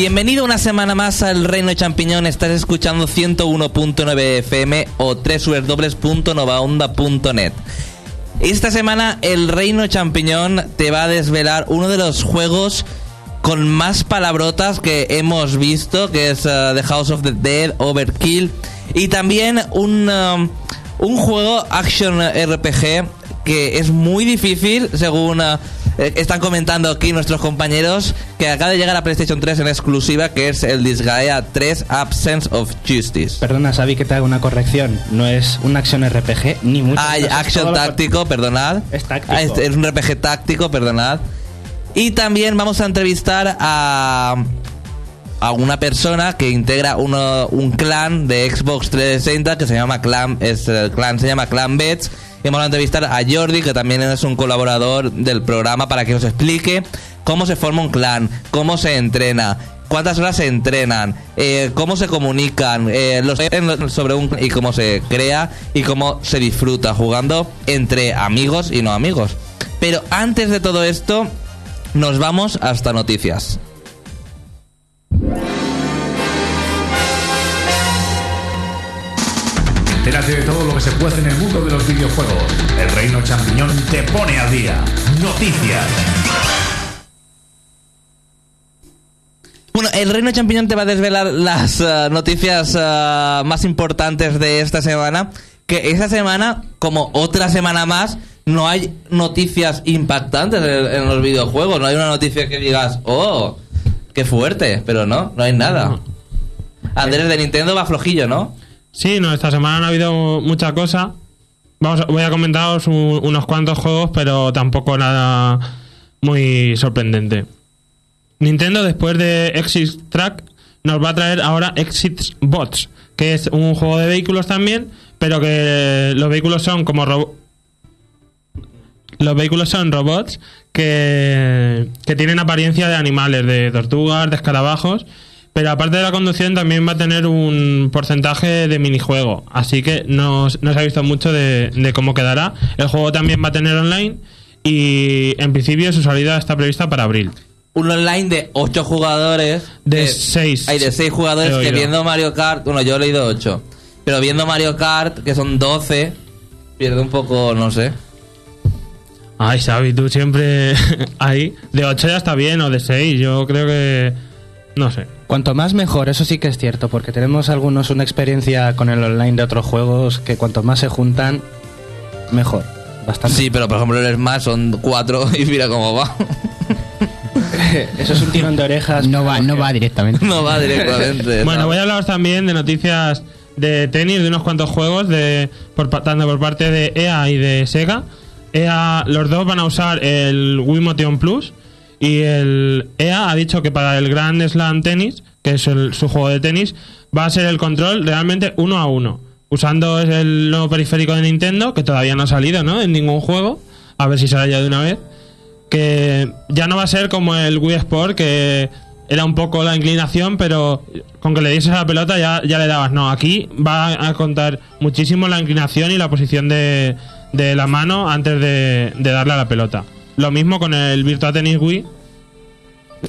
Bienvenido una semana más al Reino Champiñón. Estás escuchando 101.9 FM o www.novaonda.net. Esta semana el Reino Champiñón te va a desvelar uno de los juegos con más palabrotas que hemos visto, que es uh, The House of the Dead, Overkill, y también un, um, un juego action RPG que es muy difícil, según uh, eh, están comentando aquí nuestros compañeros, que acaba de llegar a PlayStation 3 en exclusiva, que es el Disgaea 3 Absence of Justice. Perdona, Xavi, que te hago una corrección. No es un action RPG, ni mucho Hay action todo lo táctico, perdonad. Es táctico. Ah, es, es un RPG táctico, perdonad. Y también vamos a entrevistar a, a una persona que integra uno- un clan de Xbox 360 que se llama Clan, es, el clan se llama Clan Bets. Y vamos a entrevistar a Jordi, que también es un colaborador del programa, para que nos explique cómo se forma un clan, cómo se entrena, cuántas horas se entrenan, eh, cómo se comunican, eh, los sobre un y cómo se crea y cómo se disfruta jugando entre amigos y no amigos. Pero antes de todo esto, nos vamos hasta noticias. Entérate de todo lo que se puede en el mundo de los videojuegos. El Reino Champiñón te pone al día. Noticias. Bueno, el Reino Champiñón te va a desvelar las eh, noticias eh, más importantes de esta semana. Que esta semana, como otra semana más, no hay noticias impactantes en, en los videojuegos. No hay una noticia que digas, oh, qué fuerte. Pero no, no hay nada. Andrés de Nintendo va flojillo, ¿no? Sí, no, esta semana no ha habido mucha cosa. Vamos, voy a comentaros un- unos cuantos juegos, pero tampoco nada muy sorprendente. Nintendo, después de Exit Track, nos va a traer ahora Exit Bots, que es un juego de vehículos también, pero que los vehículos son como ro- los vehículos son robots que, que tienen apariencia de animales, de tortugas, de escarabajos. Pero aparte de la conducción también va a tener un porcentaje de minijuego. Así que no, no se ha visto mucho de, de cómo quedará. El juego también va a tener online. Y en principio su salida está prevista para abril. Un online de 8 jugadores. De eh, seis. Hay de 6 jugadores que viendo Mario Kart. Bueno, yo he leído 8. Pero viendo Mario Kart, que son 12, pierde un poco, no sé. Ay, Xavi, tú siempre ahí. De 8 ya está bien, o de 6. Yo creo que. No sé. Cuanto más mejor, eso sí que es cierto, porque tenemos algunos una experiencia con el online de otros juegos que cuanto más se juntan, mejor. Bastante. Sí, pero por ejemplo el Smash son 4 y mira cómo va. Eso es un tirón de orejas. No va, no va directamente. no va directamente. Bueno, voy a hablaros también de noticias de tenis, de unos cuantos juegos, de por, pa- tanto por parte de EA y de Sega. EA, los dos van a usar el Wii Motion Plus y el EA ha dicho que para el Grand Slam Tennis, que es el- su juego de tenis, va a ser el control realmente uno a uno, usando el nuevo periférico de Nintendo, que todavía no ha salido ¿no? en ningún juego, a ver si sale ya de una vez que ya no va a ser como el Wii Sport, que era un poco la inclinación, pero con que le dieses a la pelota ya, ya le dabas. No, aquí va a contar muchísimo la inclinación y la posición de, de la mano antes de, de darle a la pelota. Lo mismo con el Virtua Tennis Wii,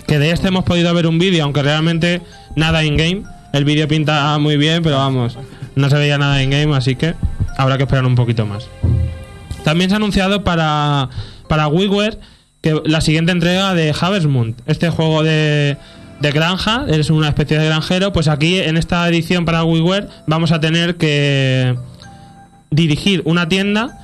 que de este hemos podido ver un vídeo, aunque realmente nada in-game. El vídeo pinta muy bien, pero vamos, no se veía nada in-game, así que habrá que esperar un poquito más. También se ha anunciado para, para WiiWare que la siguiente entrega de Harvest este juego de, de granja, eres una especie de granjero, pues aquí en esta edición para WiiWare vamos a tener que dirigir una tienda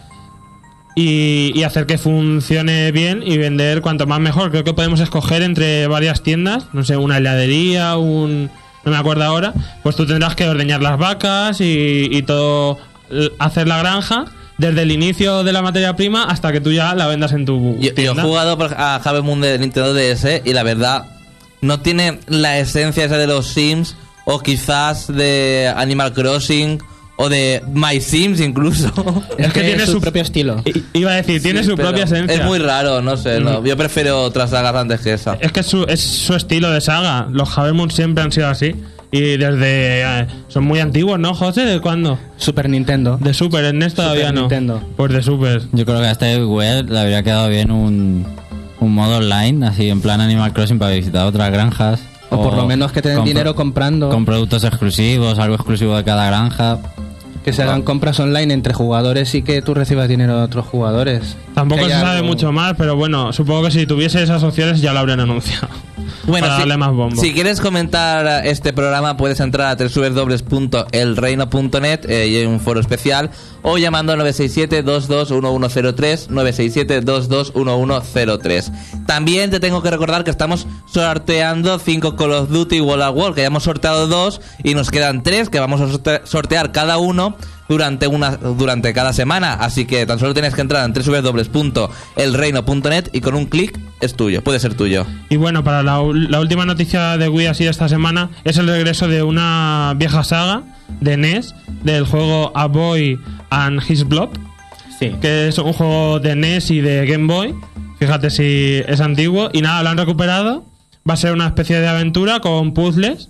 y, y hacer que funcione bien y vender cuanto más mejor. Creo que podemos escoger entre varias tiendas, no sé, una heladería, un... no me acuerdo ahora, pues tú tendrás que ordeñar las vacas y, y todo, hacer la granja desde el inicio de la materia prima hasta que tú ya la vendas en tu Yo, yo he jugado a Harvest Moon de Nintendo DS y la verdad no tiene la esencia esa de los Sims o quizás de Animal Crossing o de My Sims incluso. Es, que tiene su, su- propio estilo. I- Iba a decir, tiene Sí, su propia esencia. Es muy raro, no sé. no. Yo prefiero otras sagas antes que esa. Es que es su, es su estilo de saga. Los Havermoon siempre han sido así. Y desde. eh, son muy antiguos, ¿no, José? ¿De cuándo? Super Nintendo. De Super, en NES todavía no. Nintendo. Pues de Super. Yo creo que a este web le habría quedado bien un, un modo online, así en plan Animal Crossing para visitar otras granjas. O por lo menos que te den dinero comprando. Con productos exclusivos, algo exclusivo de cada granja. Que se hagan compras online entre jugadores y que tú recibas dinero de otros jugadores. Tampoco se sabe algo- mucho más, pero bueno, supongo que si tuviese esas opciones ya lo habrían anunciado. Bueno, para si, darle más bombo. si quieres comentar este programa puedes entrar a www.elreino.net eh, y hay un foro especial o llamando al 967-221103 967-221103 También te tengo que recordar que estamos sorteando 5 Call of Duty World at War, que ya hemos sorteado dos y nos quedan 3 que vamos a sorte- sortear cada uno durante una durante cada semana, así que tan solo tienes que entrar en www.elreino.net y con un clic es tuyo, puede ser tuyo. Y bueno, para la, última noticia de Wii así esta semana es el regreso de una vieja saga de NES del juego A Boy and His Blob, Sí. que es un juego de NES y de Game Boy. Fíjate si es antiguo. Y nada, lo han recuperado. Va a ser una especie de aventura con puzzles.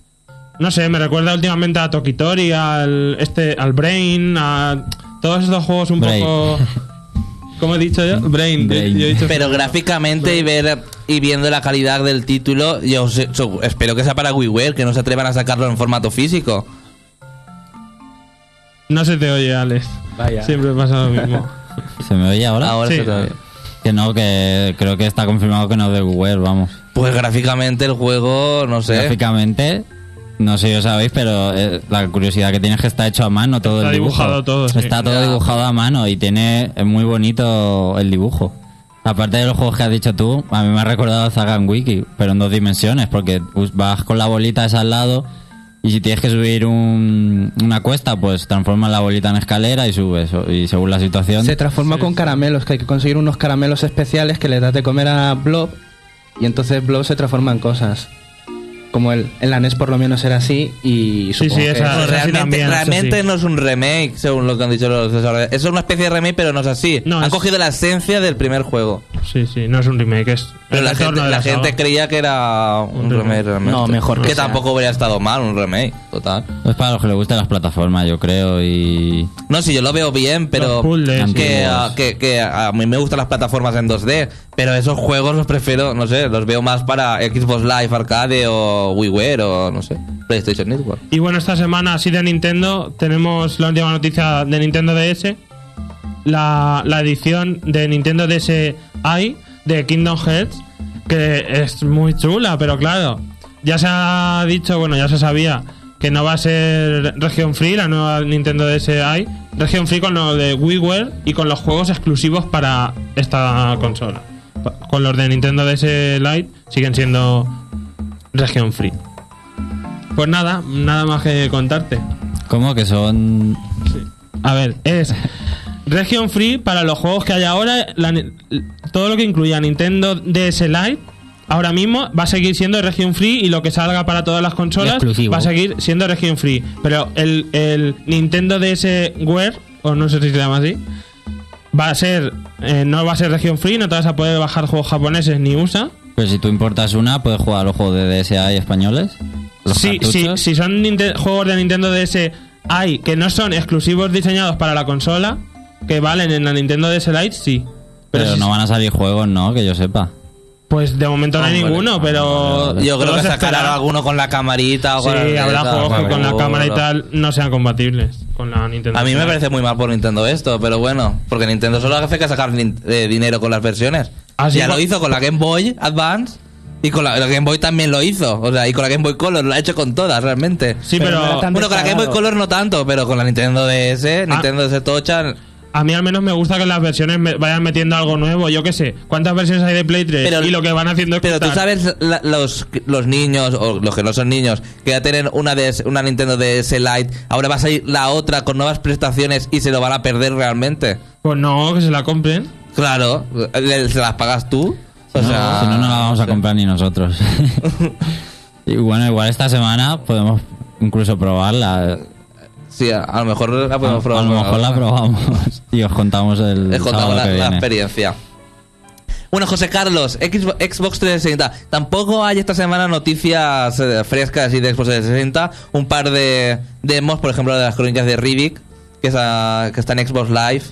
No sé, me recuerda últimamente a Tokitori, al, este, al Brain, a todos estos juegos un Brain. poco... ¿Cómo he dicho yo? Brain. Brain. yo he dicho- Pero gráficamente y ver y viendo la calidad del título, yo espero que sea para WiiWare, que no se atrevan a sacarlo en formato físico. No se te oye, Alex. Vaya. Siempre pasa lo mismo. ¿Se me oye ahora? Ahora Sí. se te oye. Que no, que creo que está confirmado que no es de Google, vamos. Pues gráficamente el juego, no sé. Gráficamente, no sé si lo sabéis, pero eh, la curiosidad que tienes es que está hecho a mano todo Está el dibujo. dibujado todo, sí. Está todo Ya. dibujado a mano y tiene es muy bonito el dibujo. Aparte de los juegos que has dicho tú, a mí me ha recordado a Zagan Wiki, pero en dos dimensiones, porque us- vas con la bolita esa al lado y si tienes que subir un- una cuesta, pues transformas la bolita en escalera y subes, y según la situación. Se transforma con caramelos, que hay que conseguir unos caramelos especiales que le das de comer a Blob y entonces Blob se transforma en cosas. Como el, en la NES por lo menos era así y Sí, supongo sí, que- esa- sí realmente también, realmente sí. no es un remake, según lo que han dicho los desarrolladores. Es una especie de remake, pero no es así. No, han es- cogido la esencia del primer juego. Sí, sí, no es un remake, es Pero el la gente, la creía que era un, Un remake. remake. realmente. No, mejor que que tampoco hubiera estado mal un remake, total. Es para los que les gusten las plataformas, yo creo, y... No, sí, yo lo veo bien, pero Los puzzles, que, a, que, que a mí me gustan las plataformas en 2D, pero esos juegos los prefiero, no sé, los veo más para Xbox Live Arcade o WiiWare o no sé, PlayStation Network. Y bueno, esta semana así de Nintendo tenemos la última noticia de Nintendo DS, la, la edición de Nintendo DS i de Kingdom Hearts, que es muy chula, pero claro, ya se ha dicho, bueno, ya se sabía que no va a ser región free la nueva Nintendo DS i, región free con lo de WiiWare y con los juegos exclusivos para esta consola. Con los de Nintendo DS Lite siguen siendo región free. Pues nada, nada más que contarte. ¿Cómo que son...? A ver, es Region Free para los juegos que hay ahora. la todo lo que incluya Nintendo DS Lite ahora mismo va a seguir siendo Region Free y lo que salga para todas las consolas Exclusivo. va a seguir siendo Region Free. Pero el, el Nintendo DS Wear, o no sé si se llama así, va a ser. eh, no va a ser Region Free, no te vas a poder bajar juegos japoneses ni USA. Pero si tú importas una, puedes jugar los juegos de DSA y españoles. Sí, sí, si son juegos de Nintendo DS hay que no son exclusivos diseñados para la consola, que valen en la Nintendo DS Lite, sí. Pero, si- no van a salir juegos, ¿no? Que yo sepa. Pues de momento no hay Hombre, ninguno, pero. vale, Yo creo que sacarán alguno con la camarita o Sí, con habrá juegos que con la cámara y tal no sean compatibles con la Nintendo. A mí me parece muy mal por Nintendo esto, pero bueno, porque Nintendo solo hace que sacar eh, dinero con las versiones. Ah, ya lo hizo con la Game Boy Advance y con la, la Game Boy también lo hizo, o sea, y con la Game Boy Color lo ha hecho con todas realmente. Sí, Pero pero. Bueno, con la Game Boy. Color no tanto, pero con la Nintendo DS, Ah. Nintendo DS Tocha, A mí al menos me gusta que las versiones me- vayan metiendo algo nuevo. Yo qué sé, ¿cuántas versiones hay de Play 3? Pero- y lo que van haciendo es Pero tú sabes la- los, los niños, o los que no son niños, que ya tienen una, DS una Nintendo DS Lite, ahora va a salir la otra con nuevas prestaciones y se lo van a perder realmente. Pues no, que se la compren. Claro, ¿se las pagas tú? O No, sea, si no, no la vamos a comprar ni nosotros. y bueno, igual esta semana podemos incluso probarla. Sí, a, a lo mejor la A, podemos a probar. lo mejor la probamos y os contamos el Les contamos sábado la, que la viene. experiencia. Bueno, José Carlos, Xbox, Xbox 360. Tampoco hay esta semana noticias eh, frescas y de Xbox 360. Un par de demos, por ejemplo, de las crónicas de Rivik, que, es, que está en Xbox Live.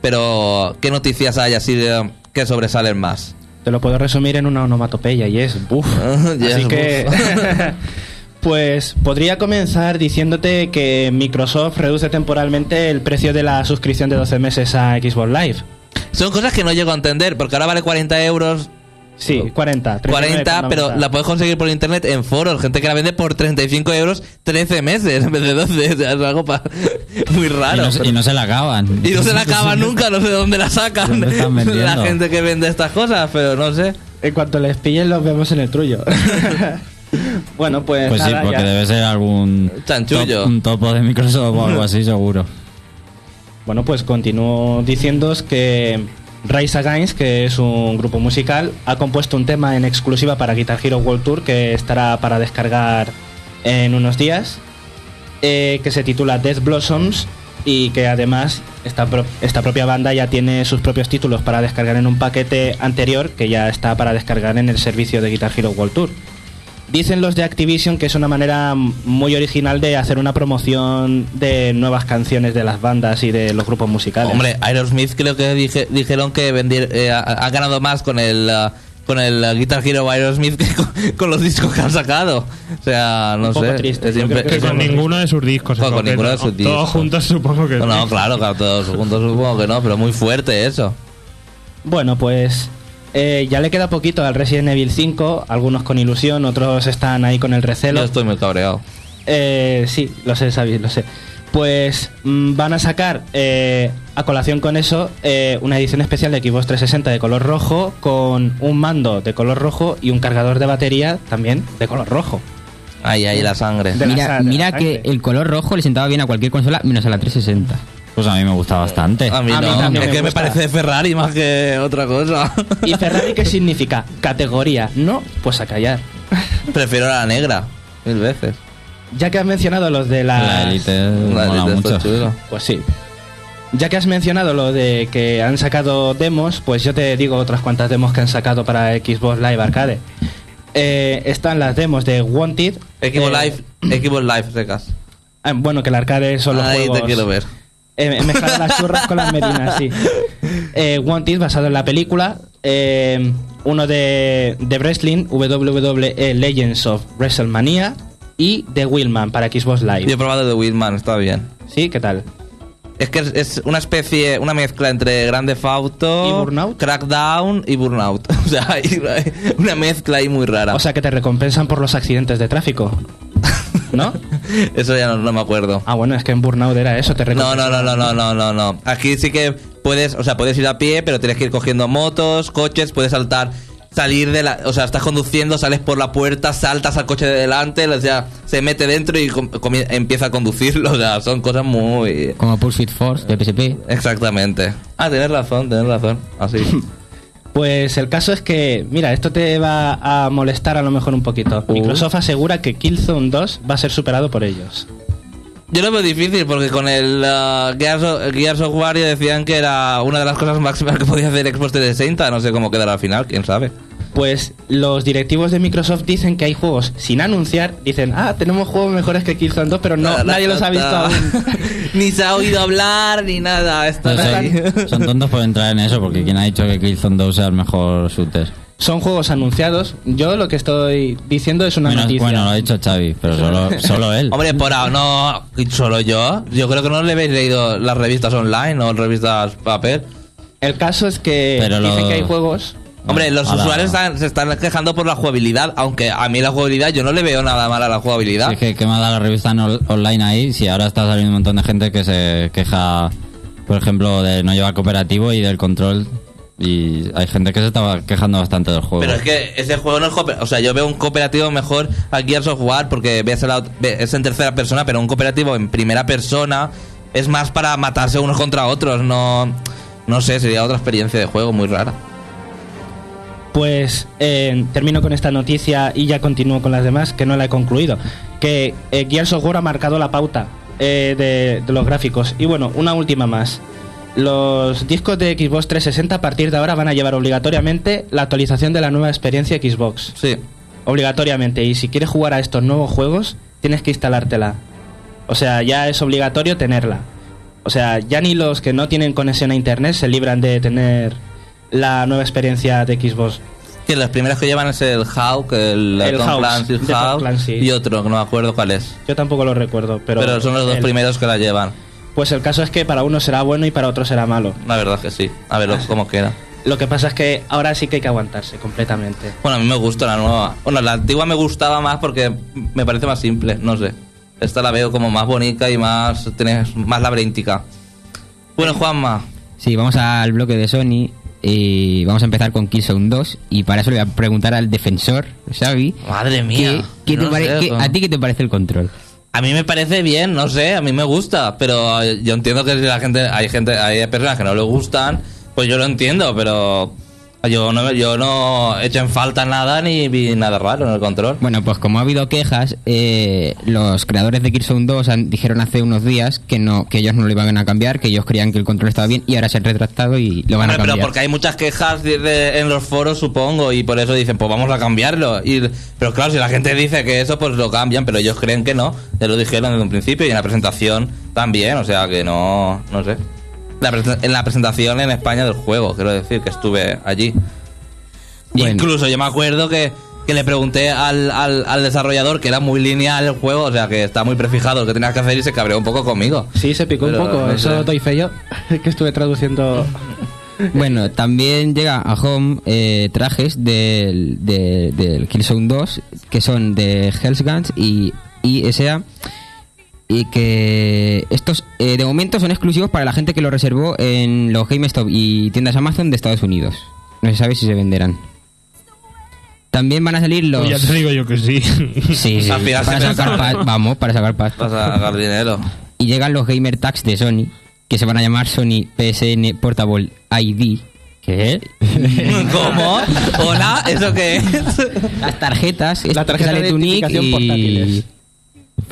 Pero, ¿qué noticias hay así eh, que sobresalen más? Te lo puedo resumir en una onomatopeya y es buf. Así que. pues podría comenzar diciéndote que Microsoft reduce temporalmente el precio de la suscripción de 12 meses a Xbox Live. Son cosas que no llego a entender, porque ahora vale 40 euros, Sí, 40. 40, pero 39,90. la puedes conseguir por internet en foros, gente que la vende por 35 euros 13 meses en vez de 12, o sea, es algo pa- muy Y raro. no, se- pero- y no se la acaban. Y no se la acaban nunca, no sé de dónde la sacan ¿Dónde la gente que vende estas cosas, pero no sé. En cuanto les pillen, los vemos en el trullo. bueno, pues. Pues sí, porque ya. debe ser algún Chanchullo. top- un topo de Microsoft o algo así, seguro. Bueno, pues continúo diciéndoos que Rise Against, que es un grupo musical, ha compuesto un tema en exclusiva para Guitar Hero World Tour que estará para descargar en unos días, eh, que se titula Death Blossoms y que además esta, pro- esta propia banda ya tiene sus propios títulos para descargar en un paquete anterior que ya está para descargar en el servicio de Guitar Hero World Tour. Dicen los de Activision que es una manera muy original de hacer una promoción de nuevas canciones de las bandas y de los grupos musicales. Hombre, Aerosmith creo que dije- dijeron que vendir, eh, ha, ha ganado más con el ah, con el ah, Guitar Hero Aerosmith que con, con los discos que han sacado. O sea, no Un poco sé. triste, impre- que Que es con ninguno de sus discos. en Con- con ninguno de sus discos. Todos juntos supongo que No, no, claro, claro, todos juntos supongo que no, pero muy fuerte eso. Bueno, pues eh, ya le queda poquito al Resident Evil 5, algunos con ilusión, otros están ahí con el recelo. Yo estoy muy cabreado. Eh, sí, lo sé, Xavi, lo sé. Pues mm, van a sacar, eh, a colación con eso, eh, una edición especial de Xbox 360 de color rojo, con un mando de color rojo y un cargador de batería también de color rojo. Ahí, ahí la sangre. De la Mira, la mira sangre. que el color rojo le sentaba bien a cualquier consola menos a la 360. Pues a mí me gusta bastante. A mí A mí no, también es me que me gusta. parece Ferrari más que otra cosa. ¿Y Ferrari qué significa? Categoría. No, pues a callar. Prefiero la negra, mil veces. Ya que has mencionado los de la... La Elite La mola Elite mucho. chulo. Pues sí. Ya que has mencionado lo de que han sacado demos, pues yo te digo otras cuantas demos que han sacado para Xbox Live Arcade. Eh, están las demos de Wanted. Xbox eh, Live, Xbox Live, secas. ah, bueno, que el arcade son los Ahí juegos. te quiero ver. Eh, mezclado las churras con las merinas, sí. Eh, Wanted, basado en la película. eh, uno de, de Wrestling, WWE Legends of WrestleMania. Y de Willman para Xbox Live. Yo he probado The Windman, está bien. ¿Sí? ¿Qué tal? Es que es, es una especie, una mezcla entre Grande Auto, ¿Y Burnout? Crackdown y Burnout. O sea, hay una mezcla ahí muy rara. O sea, que te recompensan por los accidentes de tráfico. ¿No? Eso ya no, no me acuerdo. Ah, bueno, es que en Burnout era eso, te No, no, no, no, no, no, no, no. Aquí sí que puedes, o sea, puedes ir a pie, pero tienes que ir cogiendo motos, coches, puedes saltar, salir de la, o sea, estás conduciendo, sales por la puerta, saltas al coche de delante, o sea, se mete dentro y empieza a conducirlo, o sea, son cosas muy Como Pulse Fit Force de PSP. exactamente. Ah, tienes razón, tienes razón. Así. Pues el caso es que, mira, esto te va a molestar a lo mejor un poquito. Uh. Microsoft asegura que Killzone 2 va a ser superado por ellos. Yo lo veo difícil porque con el uh, Gears, of, Gears of War ya decían que era una de las cosas máximas que podía hacer Xbox 360, no sé cómo quedará al final, quién sabe. Pues los directivos de Microsoft dicen que hay juegos sin anunciar. Dicen, ah, tenemos juegos mejores que Killzone 2, pero no, nadie los ha visto aún. ni se ha oído hablar, ni nada. Están ahí. son, son tontos por entrar en eso, porque quien ha dicho que Killzone 2 sea el mejor shooter. Son juegos anunciados. Yo lo que estoy diciendo es una Menos- noticia. bueno, lo ha dicho Xavi, pero solo, solo él. Hombre, por ahora no, solo yo. Yo creo que no le habéis leído las revistas online o revistas papel. El caso es que Pero dicen lo- que hay juegos Hombre, los usuarios están- se están quejando por la jugabilidad, aunque a mí la jugabilidad yo no le veo nada mal a la jugabilidad. Sí, es que, ¿qué dado la revista on- online ahí? Si ahora está saliendo un montón de gente que se queja, por ejemplo, de no llevar cooperativo y del control. Y hay gente que se estaba quejando bastante del juego. Pero es que ese juego no es cooper- O sea, yo veo un cooperativo mejor a Gears of War porque ves la es en tercera persona, pero un cooperativo en primera persona es más para matarse unos contra otros. No, no sé, sería otra experiencia de juego muy rara. Pues eh, termino con esta noticia y ya continúo con las demás, que no la he concluido. Que eh, Gears of War ha marcado la pauta eh, de, de los gráficos. Y bueno, una última más. Los discos de Xbox 360 a partir de ahora van a llevar obligatoriamente la actualización de la nueva experiencia Xbox. Sí. Obligatoriamente. Y si quieres jugar a estos nuevos juegos, tienes que instalártela. O sea, ya es obligatorio tenerla. O sea, ya ni los que no tienen conexión a internet se libran de tener la nueva experiencia de Xbox Que los primeros que llevan es el Hawk, el, El Tom Clancy, Hawk Clancy. y otro que no me acuerdo cuál es. Yo tampoco lo recuerdo, pero... Pero, son los dos el- primeros que la llevan. Pues el caso es que para uno será bueno y para otro será malo. La verdad que sí. A ver lo- cómo queda. Lo que pasa es que ahora sí que hay que aguantarse completamente. Bueno, a mí me gusta la nueva. Bueno, la antigua me gustaba más porque me parece más simple, no sé. Esta la veo como más bonita y más tienes más laberíntica. Bueno, Juanma, Sí, vamos al bloque de Sony y vamos a empezar con Killzone 2 y para eso le voy a preguntar al defensor, Xavi, madre mía. ¿qué, qué te pare- qué- ¿a ti qué te parece el control? A mí me parece bien, no sé, a mí me gusta, pero eh, yo entiendo que si la gente, hay gente, hay personas que no le gustan, pues yo lo entiendo, pero yo no, yo no he hecho en falta nada ni vi nada raro en el control. Bueno, pues como ha habido quejas, eh, los creadores de Killzone 2 han- dijeron hace unos días que no que ellos no lo iban a cambiar, que ellos creían que el control estaba bien y ahora se han retractado y lo van a cambiar. pero porque hay muchas quejas de- de- en los foros, supongo, y por eso dicen, pues vamos a cambiarlo. Y, pero claro, si la gente dice que eso, pues lo cambian, pero ellos creen que no. Ya lo dijeron desde un principio y en la presentación también, o sea que no, no sé. La en la presentación en España del juego, quiero decir, que estuve allí. Bueno. Incluso yo me acuerdo que, que le pregunté al, al, al desarrollador que era muy lineal el juego, o sea que está muy prefijado lo que tenías que hacer y se cabreó un poco conmigo. Sí, se picó Pero un poco, no eso sé. doy fe yo, que estuve traduciendo... Bueno, también llega a Home eh, trajes del, de- del Killzone 2 que son de Hell's Guns y ISA y que estos eh, de momento son exclusivos para la gente que lo reservó en los GameStop y tiendas Amazon de Estados Unidos. No se sabe si se venderán. También van a salir los... Pues ya te digo yo que sí. Sí, sí, para sacar pensaba. pa- vamos, para sacar pasta. Vas a ganar dinero. Y llegan los Gamer Tags de Sony, que se van a llamar Sony PSN Portable ID. ¿Qué? ¿Cómo? ¿Hola? ¿Eso qué es? Las tarjetas, es La que tarjeta sale de tu nick y... portátiles.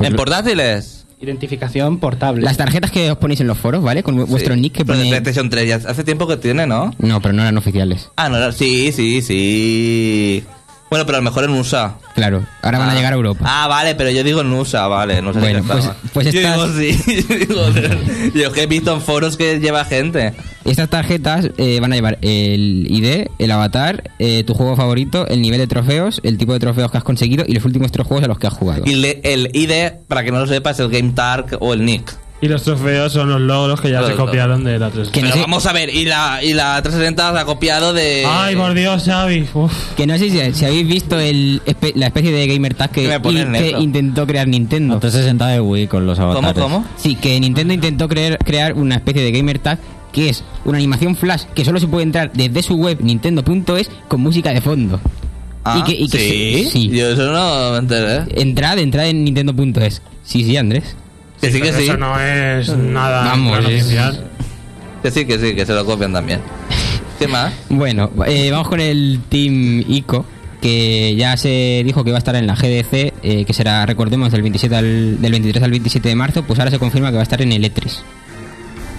¿En portátiles? Identificación portable. Las tarjetas que os ponéis en los foros, ¿vale? Con vu- vuestro nick que Pero de pone... PlayStation 3 ya hace tiempo que tiene, ¿no? No, pero no eran oficiales. Ah, no, era- sí, sí, sí. Bueno, pero a lo mejor en USA. Claro, ahora van a Ah. llegar a Europa. Ah, vale, pero yo digo en USA, vale. No sé Bueno, si pues- pues yo digo sí. Yo es que he visto en foros que lleva gente. Estas tarjetas eh, van a llevar el ID, el avatar, eh, tu juego favorito, el nivel de trofeos, el tipo de trofeos que has conseguido y los últimos tres juegos a los que has jugado. Y le- el ID, para que no lo sepa, es el Game Tag o el Nick. Y los trofeos son los logros que ya se copiaron de la 3. Que no Pero sé- vamos a ver, y la, y la 360 se ha copiado de. Ay, por Dios, Xavi. Uf. Que no sé si, si habéis visto el, espe- la especie de gamer tag que, Que me pone y- que negro. intentó crear Nintendo. No 360 de Wii con los ¿Cómo, avatares. cómo? Sí, que Nintendo intentó crear, crear una especie de gamer tag que es una animación flash que solo se puede entrar desde su web nintendo.es con música de fondo. Ah, y que, y que sí. se- sí. Yo eso no me enteré. Entrad, entrad en nintendo.es. Sí, sí, Andrés. Sí, que sí. Eso no es nada Vamos, es- oficial. Que sí, que sí, que se lo copian también. ¿Qué más? Bueno, eh, vamos con el Team ICO, que ya se dijo que va a estar en la GDC, eh, que será, recordemos, del, 27 al, del 23 al 27 de marzo, pues ahora se confirma que va a estar en el E E3.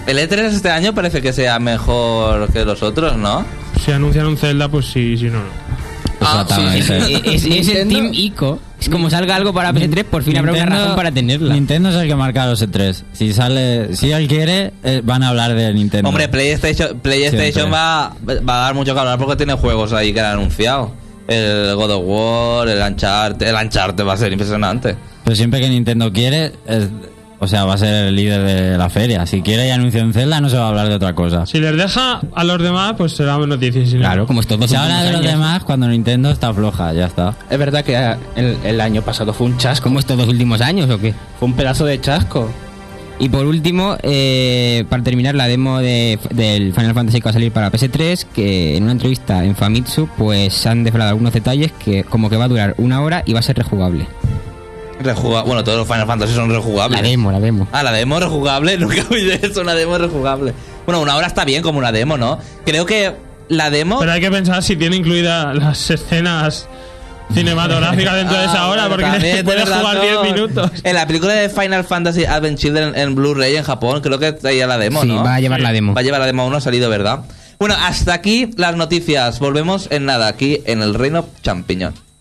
El E3 este año parece que sea mejor que los otros, ¿no? Si anuncian un Zelda, pues sí, si no, no. Ah, Exactamente. Eh, es, es el Team ICO. Es como salga algo para PS3, por fin habrá una Nintendo- razón para tenerla. Nintendo es el que marca los E3. Si sale, si él quiere, eh, van a hablar de Nintendo. Hombre, PlayStation, PlayStation Siempre. va, va a dar mucho que hablar porque tiene juegos ahí que han anunciado. El God of War, el Uncharted, el Uncharted va a ser impresionante. Pero siempre que Nintendo quiere, es- o sea, va a ser el líder de la feria. Si quiere y anuncia un Zelda, no se va a hablar de otra cosa. Si les deja a los demás, pues será noticia. Si no- Claro, como estos dos Se habla últimos de los años. demás cuando Nintendo está floja, ya está. Es verdad que el, el año pasado fue un chasco, ¿Como estos dos últimos años o qué? fue un pedazo de chasco. Y por último, eh, para terminar, la demo de, del Final Fantasy que va a salir para PS3, que en una entrevista en Famitsu, pues se han desvelado algunos detalles que como que va a durar una hora y va a ser rejugable. Rejuga- bueno, todos los Final Fantasy son rejugables. La demo, la demo. Ah, la demo rejugable, nunca oí de eso, una demo rejugable. Bueno, una hora está bien como una demo, ¿no? Creo que la demo... Pero hay que pensar si tiene incluidas las escenas cinematográficas dentro de esa Ah, hora, bueno, porque también, puedes jugar razón. 10 minutos. En la película de Final Fantasy Advent Children en Blu-ray en Japón, creo que traía la demo, sí, ¿no? va a llevar Sí. la demo. Va a llevar la demo aún no ha salido, ¿verdad? Bueno, hasta aquí las noticias. Volvemos en nada, aquí en el Reino Champiñón.「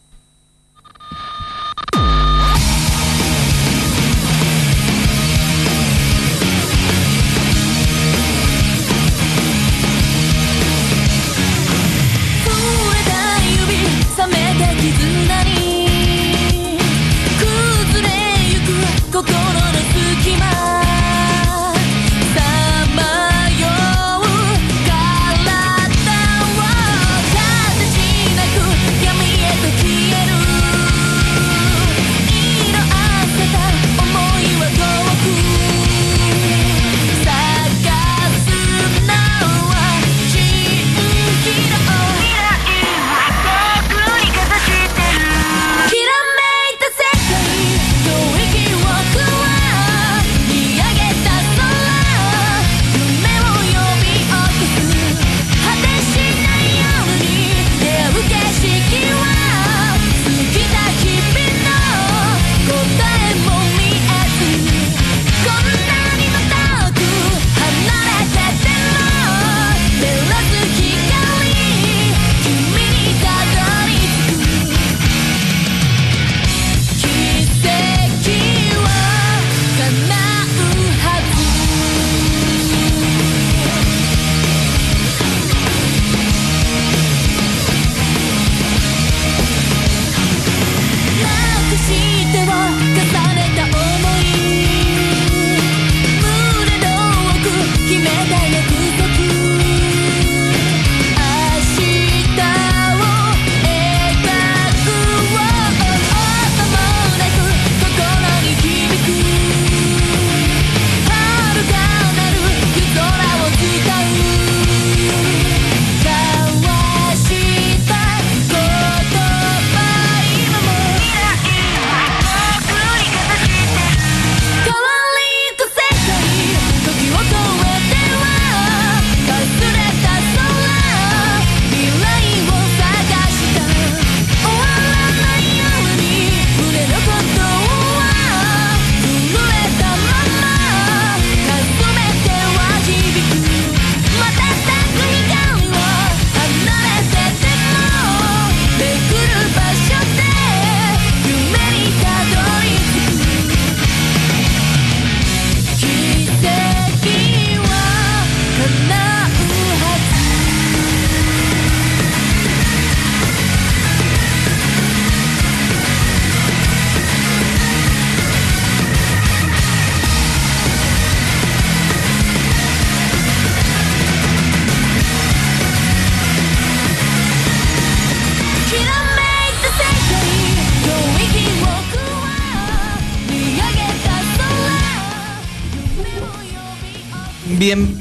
Bien.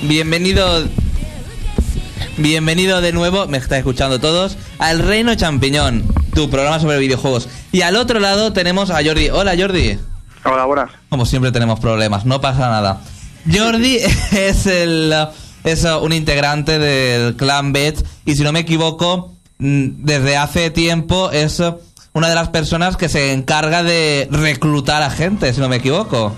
Bienvenido. Bienvenido de nuevo, me está escuchando todos, al Reino Champiñón, tu programa sobre videojuegos. Y al otro lado tenemos a Jordi. Hola Jordi. Hola, buenas. Como siempre tenemos problemas, no pasa nada. Jordi es el es un integrante del clan Bets y si no me equivoco, mm, desde hace tiempo es una de las personas que se encarga de reclutar a gente, si no me equivoco.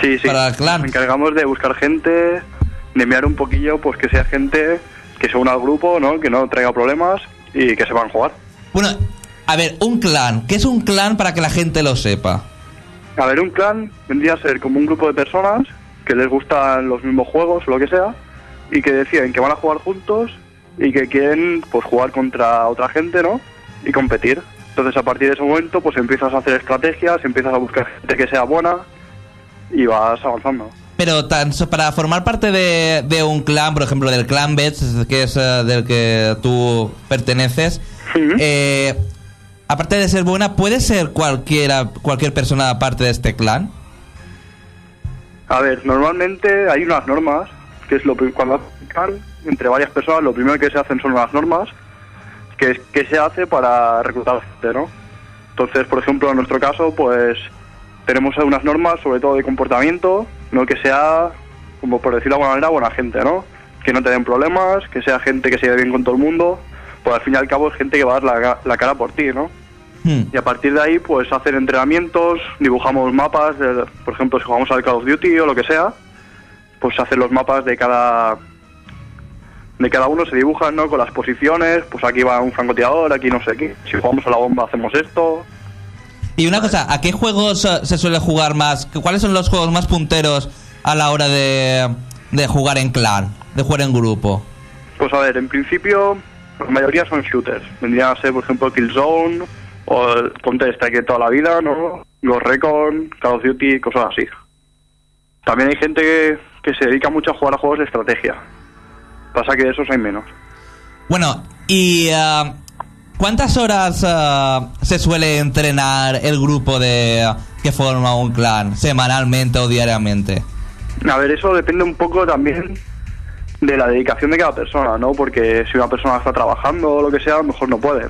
Sí, sí. Para el clan. Nos encargamos de buscar gente, de enviar un poquillo, pues que sea gente que se una al grupo, ¿no? Que no traiga problemas y que sepan jugar. Bueno, a ver, un clan, ¿qué es un clan para que la gente lo sepa? A ver, un clan vendría a ser como un grupo de personas que les gustan los mismos juegos o lo que sea y que deciden que van a jugar juntos y que quieren pues jugar contra otra gente, ¿no? Y competir. Entonces a partir de ese momento pues empiezas a hacer estrategias, empiezas a buscar gente que sea buena y vas avanzando. Pero tan, para formar parte de, de un clan, por ejemplo, del clan Bets, que es eh, del que tú perteneces, eh, aparte de ser buena, ¿puede ser cualquiera, cualquier persona parte de este clan? A ver, normalmente hay unas normas, que es lo cuando hacen entre varias personas, lo primero que se hacen son unas normas, que es que se hace para reclutar gente, ¿no? Entonces, por ejemplo, en nuestro caso, pues tenemos unas normas, sobre todo de comportamiento, no que sea, como por decirlo de alguna manera, buena gente, ¿no? Que no te den problemas, que sea gente que se lleve bien con todo el mundo, pues al fin y al cabo es gente que va a dar la, cara por ti, ¿no? Hmm. Y a partir de ahí, pues hacer entrenamientos, dibujamos mapas, de- por ejemplo, si jugamos al Call of Duty o lo que sea, pues hacer los mapas de cada de cada uno se dibujan, ¿no? Con las posiciones, pues aquí va un francotirador, aquí no sé qué. Si jugamos a la bomba hacemos esto. Y una cosa, ¿a qué juegos se suele jugar más? ¿Cuáles son los juegos más punteros a la hora de, de jugar en clan, de jugar en grupo? Pues a ver, en principio, la mayoría son shooters. Vendrían a ser, por ejemplo, Killzone o el Counter Strike de toda la vida, ¿no? Ghost Recon, Call of Duty, cosas así. También hay gente que, que se dedica mucho a jugar a juegos de estrategia. Pasa que de esos hay menos. Bueno, ¿y eh, cuántas horas eh, se suele entrenar el grupo de que forma un clan? ¿Semanalmente o diariamente? A ver, eso depende un poco también de la dedicación de cada persona, ¿no? Porque si una persona está trabajando o lo que sea, a lo mejor no puede.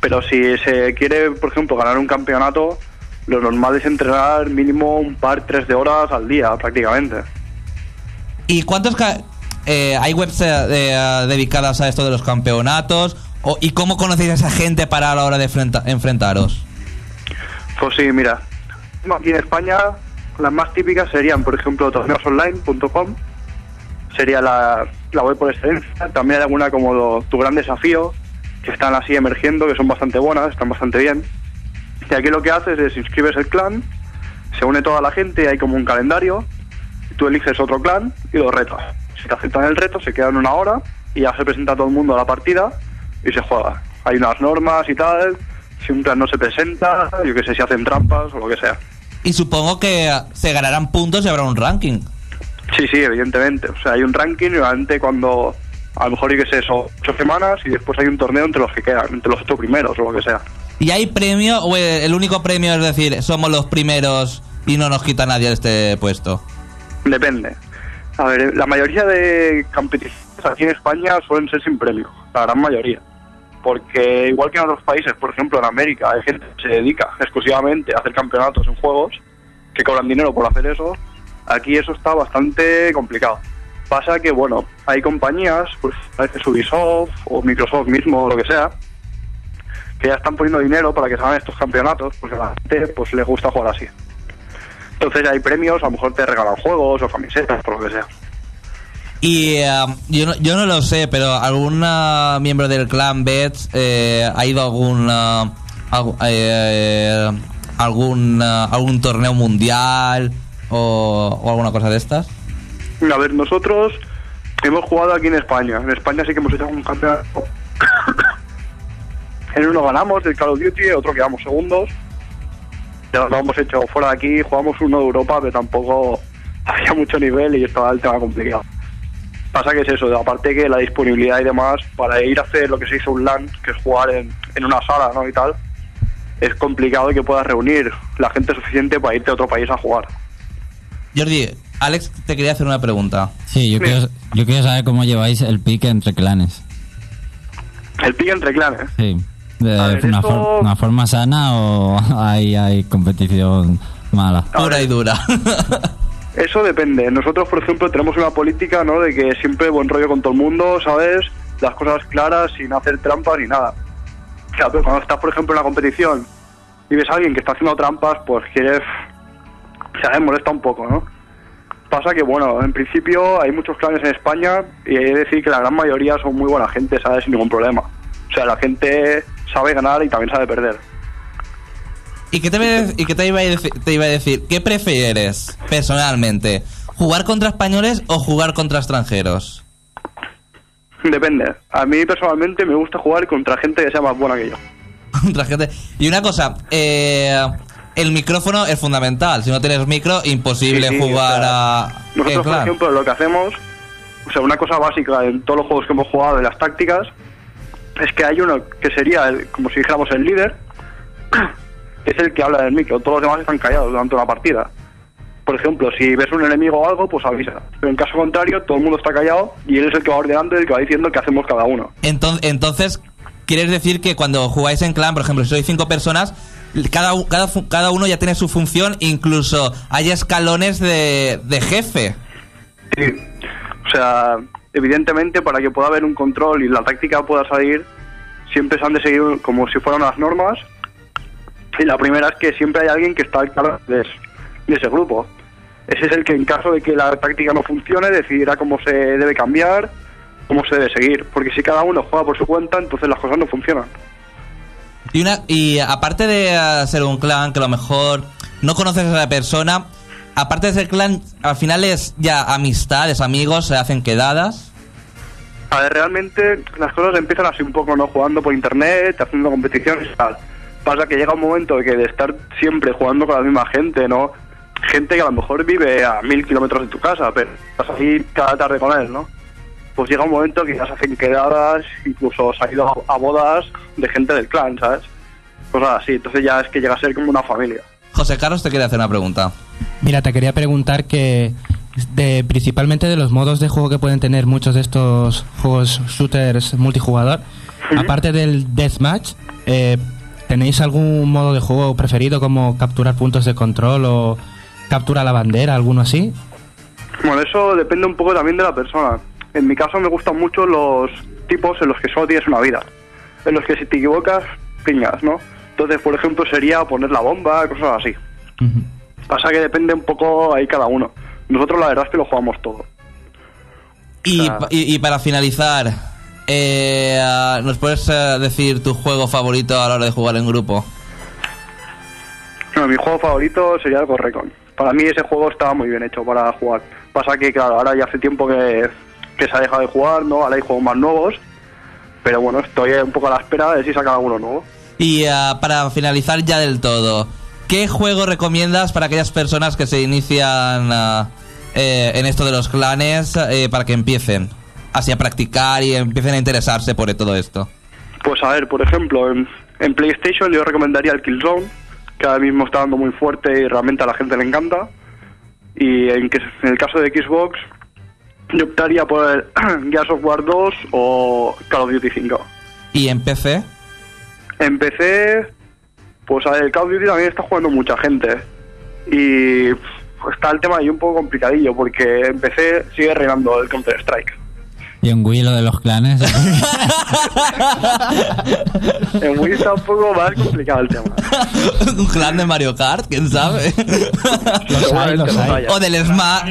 Pero si se quiere, por ejemplo, ganar un campeonato, lo normal es entrenar mínimo un par, tres de horas al día, prácticamente. ¿Y cuántos ca- eh, hay webs eh, eh, dedicadas a esto de los campeonatos? O- ¿Y cómo conocéis a esa gente para a la hora de enfrenta- enfrentaros? Pues sí, mira, aquí en España las más típicas serían, por ejemplo, torneosonline.com, sería la, la web por excelencia. También hay alguna como Tu Gran Desafío, que están así emergiendo, que son bastante buenas, están bastante bien. Y aquí lo que haces es inscribes el clan, se une toda la gente, hay como un calendario, tú eliges otro clan y lo retas. Si te aceptan el reto, se quedan una hora y ya se presenta todo el mundo a la partida y se juega. Hay unas normas y tal, si un clan no se presenta, yo que sé, si hacen trampas o lo que sea. Y supongo que se ganarán puntos y habrá un ranking. Sí, sí, evidentemente. O sea, hay un ranking y obviamente cuando a lo mejor, yo que sé, son ocho semanas y después hay un torneo entre los que quedan, entre los ocho primeros o lo que sea. ¿Y hay premio o el único premio es decir, somos los primeros y no nos quita nadie este puesto? Depende. A ver, la mayoría de competiciones aquí en España suelen ser sin premio, la gran mayoría. Porque igual que en otros países, por ejemplo en América, hay gente que se dedica exclusivamente a hacer campeonatos en juegos, que cobran dinero por hacer eso, aquí eso está bastante complicado. Pasa que, bueno, hay compañías, pues a veces Ubisoft o Microsoft mismo o lo que sea, que ya están poniendo dinero para que se hagan estos campeonatos, porque a la gente pues les gusta jugar así. Entonces hay premios, a lo mejor te regalan juegos o camisetas, por lo que sea. Y eh, yo, no, yo no lo sé, pero algún miembro del clan Bets eh, ha ido a algún algu- eh, algún eh, algún torneo mundial o, o alguna cosa de estas. A ver, nosotros hemos jugado aquí en España. En España sí que hemos hecho un campeonato. en uno ganamos el Call of Duty, otro quedamos segundos. Ya lo hemos hecho fuera de aquí, jugamos uno de Europa, pero tampoco había mucho nivel y estaba el tema complicado. Pasa que es eso, aparte que la disponibilidad y demás, para ir a hacer lo que se hizo un LAN, que es jugar en, en una sala ¿no? y tal, es complicado que puedas reunir la gente suficiente para irte a otro país a jugar. Jordi, Alex te quería hacer una pregunta. Sí, yo quiero, yo quiero saber cómo lleváis el pique entre clanes. El pique entre clanes. Sí. ¿De ver, una, eso- for- una forma sana o hay, hay competición mala? Pura y dura. Eso depende. Nosotros, por ejemplo, tenemos una política, ¿no? De que siempre buen rollo con todo el mundo, ¿sabes? Las cosas claras, sin hacer trampas ni nada. Claro, pero cuando estás, por ejemplo, en una competición y ves a alguien que está haciendo trampas, pues quieres... ¿Sabes? Molesta un poco, ¿no? Pasa que, bueno, en principio hay muchos clanes en España y hay que decir que la gran mayoría son muy buena gente, ¿sabes? Sin ningún problema. O sea, la gente sabe ganar y también sabe perder. ¿Y qué te, iba a dec- y qué te iba a decir, te iba a decir? ¿Qué prefieres personalmente? ¿Jugar contra españoles o jugar contra extranjeros? Depende. A mí personalmente me gusta jugar contra gente que sea más buena que yo. Contra gente. Y una cosa, eh, el micrófono es fundamental. Si no tienes micro, imposible Sí, sí, jugar o sea, a. Nosotros, por ejemplo, lo que hacemos, o sea, una cosa básica en todos los juegos que hemos jugado de las tácticas, es que hay uno que sería, el- como si dijéramos, el líder, es el que habla del micro. Todos los demás están callados durante una partida. Por ejemplo, si ves un enemigo o algo, pues avisa. Pero en caso contrario, todo el mundo está callado y él es el que va ordenando y el que va diciendo qué hacemos cada uno. Entonces, entonces, ¿quieres decir que cuando jugáis en clan, por ejemplo, si sois cinco personas, cada, cada, cada uno ya tiene su función, incluso hay escalones de, de jefe? Sí. O sea, evidentemente para que pueda haber un control y la táctica pueda salir, siempre se han de seguir como si fueran las normas. Y la primera es que siempre hay alguien que está al cargo de, es- de ese grupo. Ese es el que en caso de que la táctica no funcione decidirá cómo se debe cambiar, cómo se debe seguir. Porque si cada uno juega por su cuenta, entonces las cosas no funcionan. Y, una, y aparte de ser un clan que a lo mejor no conoces a la persona, aparte de ser clan, al final es ya amistades, amigos, se hacen quedadas. A ver, realmente las cosas empiezan así un poco, ¿no? Jugando por internet, haciendo competiciones y tal. Pasa que llega un momento de que de estar siempre jugando con la misma gente, ¿no? Gente que a lo mejor vive a mil kilómetros de tu casa, pero vas a ir cada tarde con él, ¿no? Pues llega un momento que ya se hacen quedadas, incluso se ha ido a, a bodas de gente del clan, ¿sabes? Cosas así. Entonces ya es que llega a ser como una familia. José Carlos te quiere hacer una pregunta. Mira, te quería preguntar que de principalmente de los modos de juego que pueden tener muchos de estos juegos shooters multijugador, aparte del deathmatch, eh, ¿tenéis algún modo de juego preferido como capturar puntos de control o captura la bandera, alguno así? Bueno, eso depende un poco también de la persona. En mi caso me gustan mucho los tipos en los que solo tienes una vida. En los que si te equivocas, pingas, ¿no? Entonces, por ejemplo, sería poner la bomba, cosas así. Pasa que depende un poco ahí cada uno. Nosotros la verdad es que lo jugamos todo. Y, O sea- pa- y- y para finalizar, eh, ah, ¿nos puedes eh, decir tu juego favorito a la hora de jugar en grupo? No, mi juego favorito sería el Correcon. Para mí ese juego estaba muy bien hecho para jugar. Pasa que, claro, ahora ya hace tiempo que, que se ha dejado de jugar, ¿no? Ahora hay juegos más nuevos. Pero bueno, estoy un poco a la espera de si sacan alguno nuevo. Y ah, para finalizar ya del todo, ¿qué juego recomiendas para aquellas personas que se inician ah, eh, en esto de los clanes eh, para que empiecen así a practicar y empiecen a interesarse por todo esto? Pues a ver, por ejemplo, en, en PlayStation yo recomendaría el Killzone, que ahora mismo está dando muy fuerte y realmente a la gente le encanta. Y en, el caso de Xbox, yo optaría por el Gears of War 2 o Call of Duty 5. ¿Y en PC? En PC, pues a ver, el Call of Duty también está jugando mucha gente. Y pff, está el tema ahí un poco complicadillo, porque en PC sigue reinando el Counter-Strike. Y en Wii lo de los clanes. En Wii está un poco más complicado el tema. ¿Un clan de Mario Kart? ¿Quién sabe? Los hay, los hay. o del Smash.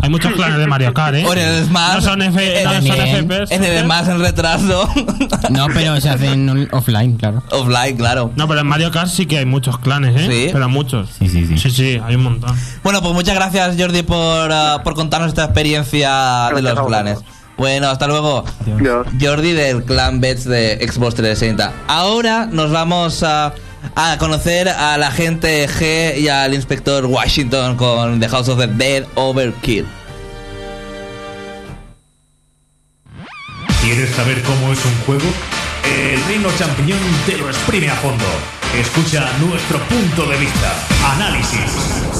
Hay muchos clanes de Mario Kart, ¿eh? El Smash. No son, F, no son También. FPS. En el Smash en retraso. No, pero se hacen offline, claro. Offline, claro. No, pero en Mario Kart sí que hay muchos clanes, ¿eh? ¿Sí? Pero muchos. Sí, sí, sí. Sí, sí, hay un montón. Bueno, pues muchas gracias Jordi por, ah, por contarnos esta experiencia de los clanes. Bueno, hasta luego. Dios. Jordi del Clan Bets de Xbox 360. Ahora nos vamos a, a conocer a la gente G y al inspector Washington con The House of the Dead Overkill. ¿Quieres saber cómo es un juego? El Reino Champiñón te lo exprime a fondo. Escucha nuestro punto de vista. Análisis.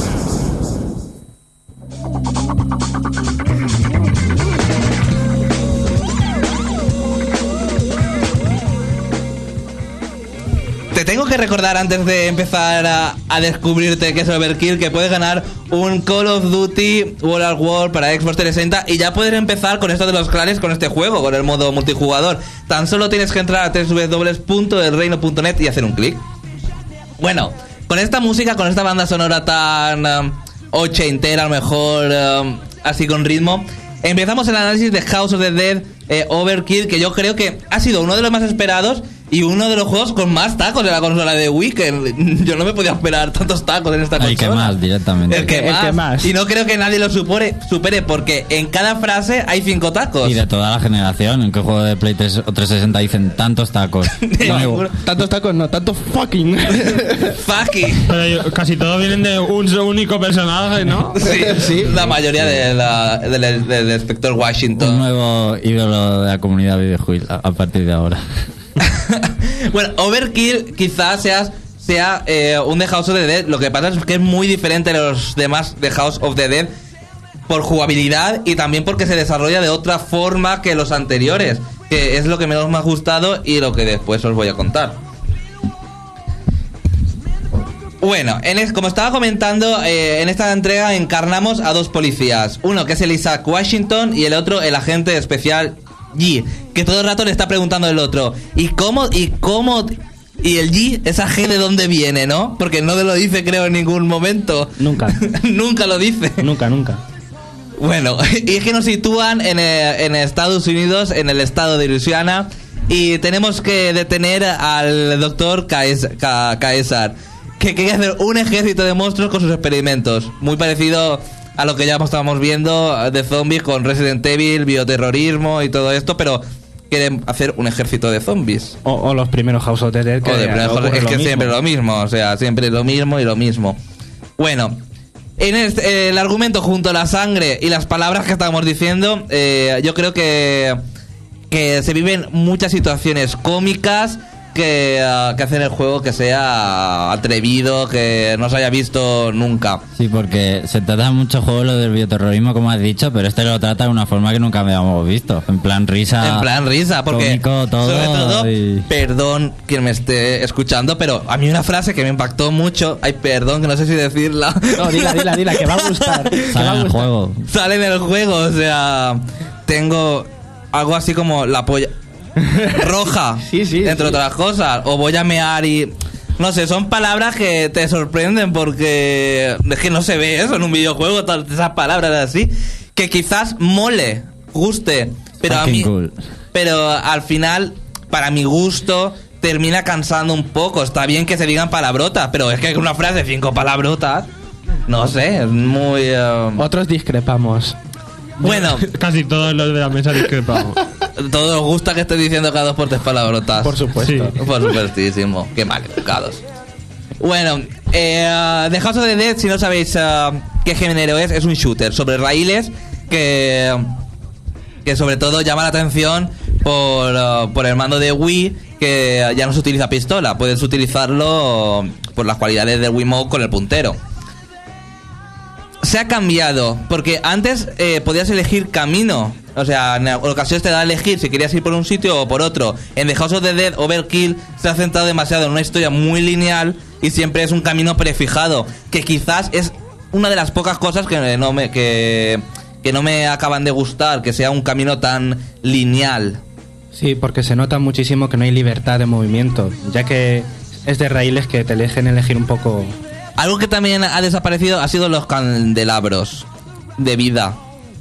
Tengo que recordar antes de empezar a, descubrirte que es Overkill que puedes ganar un Call of Duty World at War para Xbox 360 y ya puedes empezar con esto de los clanes con este juego, con el modo multijugador. Tan solo tienes que entrar a www.elreino.net y hacer un clic. Bueno, con esta música, con esta banda sonora tan um, ochentera, a lo mejor um, así con ritmo, empezamos el análisis de House of the Dead eh, Overkill, que yo creo que ha sido uno de los más esperados y uno de los juegos con más tacos de la consola de Wii, que yo no me podía esperar tantos tacos en esta El consola. que más, directamente. El que, El más. que más. Y no creo que nadie lo supere, supere porque en cada frase hay cinco tacos. Y de toda la generación, ¿en qué juego de Play 3 o 360 dicen tantos tacos? Tantos tacos, no, tantos fucking. Fucking. Pero yo- casi todos vienen de un único personaje, ¿no? Sí, la mayoría de la- del, del inspector Un Washington. nuevo ídolo de la comunidad videojuegos a, a partir de ahora. bueno, Overkill quizás sea, eh, un de House of the Dead. Lo que pasa es que es muy diferente de los demás de House of the Dead por jugabilidad y también porque se desarrolla de otra forma que los anteriores. Que es lo que menos me ha gustado y lo que después os voy a contar. Bueno, como estaba comentando, eh, en esta entrega encarnamos a dos policías. Uno que es el Isaac Washington y el otro el agente especial G. Que todo el rato le está preguntando al otro, ¿y cómo, y cómo, y el G, esa G de dónde viene, ¿no? Porque no te lo dice creo en ningún momento. Nunca. Nunca lo dice. nunca, nunca. Bueno, y es que nos sitúan en, eh, en Estados Unidos, en el estado de Luisiana, y tenemos que detener al doctor Caes- Ca- Caesar, que quiere hacer un ejército de monstruos con sus experimentos. Muy parecido a lo que ya estábamos viendo de zombies con Resident Evil, bioterrorismo y todo esto, pero quieren hacer un ejército de zombies. O, o los primeros House of the Dead. Que ocurre es lo que mismo. siempre lo mismo, o sea, siempre lo mismo y lo mismo. Bueno, en este- el argumento junto a la sangre y las palabras que estábamos diciendo, eh, yo creo que, que se viven muchas situaciones cómicas que, ah, que hacen el juego que sea atrevido, que no se haya visto nunca. Sí, porque se trata mucho juego lo del bioterrorismo, como has dicho, pero este lo trata de una forma que nunca habíamos visto. En plan risa. En plan risa, porque cómico, todo, sobre todo, y- perdón quien me esté escuchando, pero a mí una frase que me impactó mucho, ay perdón, que no sé si decirla. No, dila, dila, dila, que va a gustar. Sale en el juego. sale en el juego, o sea, tengo algo así como la polla roja, Sí, sí, entre sí. otras cosas, o voy a mear y no sé, son palabras que te sorprenden porque es que no se ve eso en un videojuego, todas esas palabras así, que quizás mole, guste, pero a mí cool. pero al final para mi gusto termina cansando un poco. Está bien que se digan palabrotas, pero es que una frase de cinco palabrotas, no sé, es muy eh, Otros discrepamos. Bueno. Casi todos los de la mesa discrepamos. Todo os gusta que esté diciendo cada dos por tres palabrotas. Por supuesto. Sí. Por supuestísimo. Qué mal educados. Bueno, eh, The House of the Dead, si no sabéis eh, qué género es, es un shooter sobre raíles que, que sobre todo llama la atención por, eh, por el mando de Wii, que ya no se utiliza pistola, puedes utilizarlo por las cualidades del Wiimote con el puntero. Se ha cambiado, porque antes eh, podías elegir camino. O sea, en ocasiones te da a elegir si querías ir por un sitio o por otro. En The House of the Dead, Overkill se ha centrado demasiado en una historia muy lineal y siempre es un camino prefijado. Que quizás es una de las pocas cosas que no me, que, que no me acaban de gustar, que sea un camino tan lineal. Sí, porque se nota muchísimo que no hay libertad de movimiento, ya que es de raíles que te dejen elegir un poco. Algo que también ha desaparecido ha sido los candelabros de vida.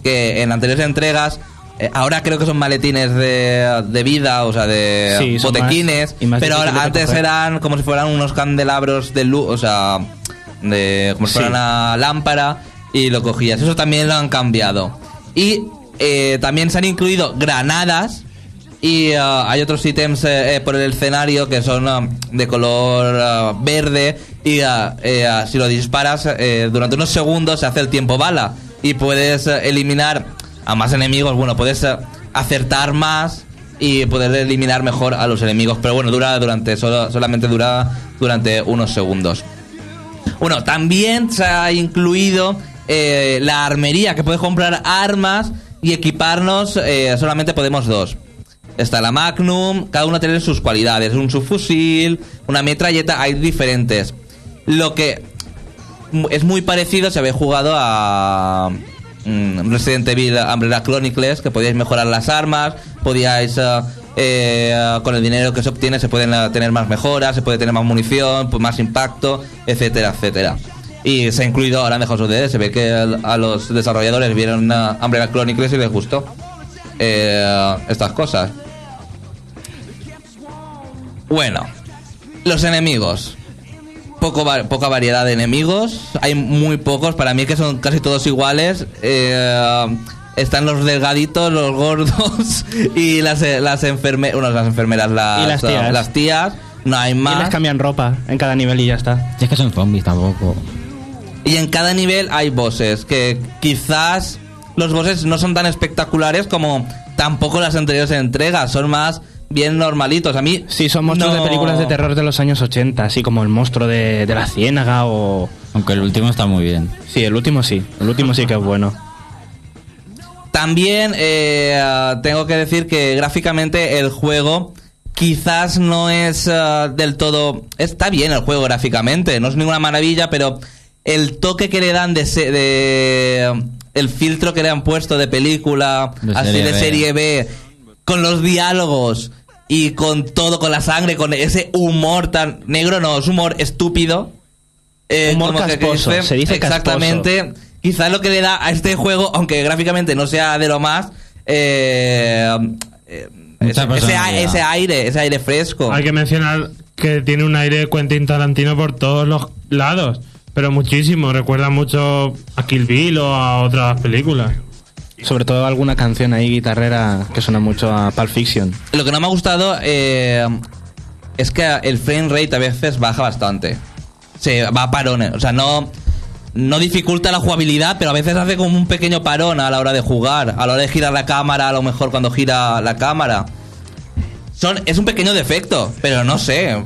Que en anteriores entregas, eh, ahora creo que son maletines de, de vida, o sea, de Sí, botequines. más- y más pero ahora antes coger. eran como si fueran unos candelabros de luz, o sea, de, como si Sí. fuera una lámpara y lo cogías. Eso también lo han cambiado. Y eh, también se han incluido granadas. Y ah, hay otros ítems eh, eh, por el escenario que son ah, de color ah, verde y eh, si lo disparas durante unos segundos se hace el tiempo bala y puedes eliminar a más enemigos, bueno, puedes acertar más y poder eliminar mejor a los enemigos. Pero bueno, dura durante solo, solamente dura durante unos segundos. Bueno, también se ha incluido la armería, que puedes comprar armas y equiparnos, solamente podemos dos. Está la Magnum, cada una tiene sus cualidades, un subfusil, una metralleta, hay diferentes. Lo que es muy parecido si habéis jugado a mm, Resident Evil Umbrella Chronicles, que podíais mejorar las armas, podíais... eh, eh, con el dinero que se obtiene se pueden eh, tener más mejoras, se puede tener más munición, pues más impacto, etcétera, etcétera. Y se ha incluido ahora The House. Se ve que a los desarrolladores vieron Umbrella Chronicles y les gustó estas cosas. Bueno, los enemigos. Poco poca variedad de enemigos. Hay muy pocos. Para mí que son casi todos iguales. Eh, están los delgaditos, los gordos y las, eh, las, enferme- bueno, las enfermeras, las, Y las tías. las tías. No hay Y les más. cambian ropa en cada nivel y ya está. Si es que son zombies tampoco. Y en cada nivel hay bosses que quizás los bosses no son tan espectaculares como tampoco las anteriores entregas, son más bien normalitos. A mí Sí, son monstruos no- de películas de terror de los años 80, así como el monstruo de, de la ciénaga o... Aunque el último está muy bien. Sí, el último sí. El último sí que es bueno. También eh, tengo que decir que gráficamente el juego quizás no es eh, del todo... Está bien el juego gráficamente, no es ninguna maravilla, pero el toque que le dan de... se- de el filtro que le han puesto de película, De así serie de B. serie B, con los diálogos y con todo, con la sangre, con ese humor tan negro, no, es humor estúpido. Eh, Humor como que casposo, se dice exactamente. Quizás lo que le da a este juego, aunque gráficamente no sea de lo más, eh, eh, ese, ese, aire, ese aire fresco. Hay que mencionar que tiene un aire de Quentin Tarantino por todos los lados, pero muchísimo. Recuerda mucho a Kill Bill o a otras películas. Sobre todo alguna canción ahí guitarrera que suena mucho a Pulp Fiction. Lo que no me ha gustado eh, es que el frame rate a veces baja bastante. Se va a parones. O sea, no, no dificulta la jugabilidad, pero a veces hace como un pequeño parón a la hora de jugar. A la hora de girar la cámara, a lo mejor cuando gira la cámara. Son, es un pequeño defecto, pero no sé.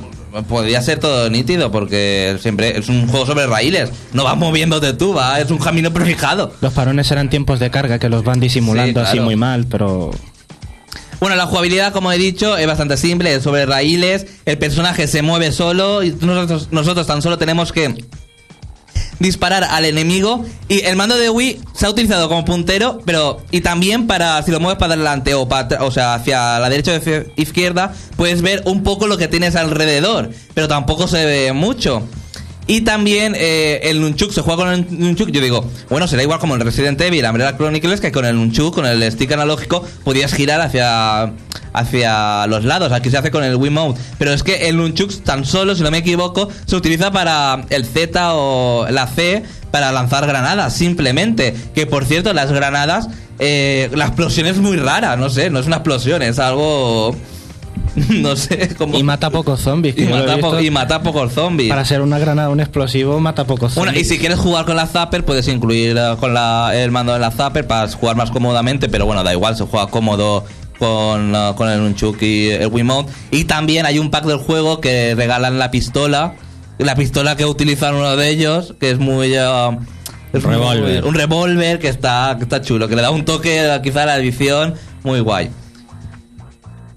Podría ser todo nítido porque siempre es un juego sobre raíles. No vas moviéndote tú, va, es un camino prefijado. Los parones eran tiempos de carga que los van disimulando Sí, así muy mal, pero Bueno, la jugabilidad, como he dicho, es bastante simple, es sobre raíles, el personaje se mueve solo y nosotros, nosotros tan solo tenemos que disparar al enemigo y el mando de Wii se ha utilizado como puntero, pero y también para si lo mueves para adelante o para o sea, hacia la derecha o izquierda, puedes ver un poco lo que tienes alrededor, pero tampoco se ve mucho. Y también eh, el Nunchuk se juega con el Nunchuk. Yo digo, bueno, será igual como el Resident Evil, Umbrella Chronicles, que con el Nunchuk, con el stick analógico, podías girar hacia, hacia los lados. Aquí se hace con el Wiimote. Pero es que el Nunchuk tan solo, si no me equivoco, se utiliza para el Z o la C para lanzar granadas, simplemente. Que por cierto, las granadas, eh, la explosión es muy rara, no sé, no es una explosión, es algo. No sé cómo. y mata pocos zombies. y mata, po- visto. y mata pocos zombies. Para ser una granada, un explosivo, mata pocos Bueno, zombies. y si quieres jugar con la Zapper, puedes incluir eh, con la, el mando de la Zapper para jugar más cómodamente, pero bueno, da igual, se juega cómodo con, eh, con el Nunchuk y el Wiimote. Y también hay un pack del juego que regalan la pistola, la pistola que utilizan uno de ellos, que es muy... eh, es muy- Revólver. un revólver que está, que está chulo, que le da un toque quizá a la edición muy guay.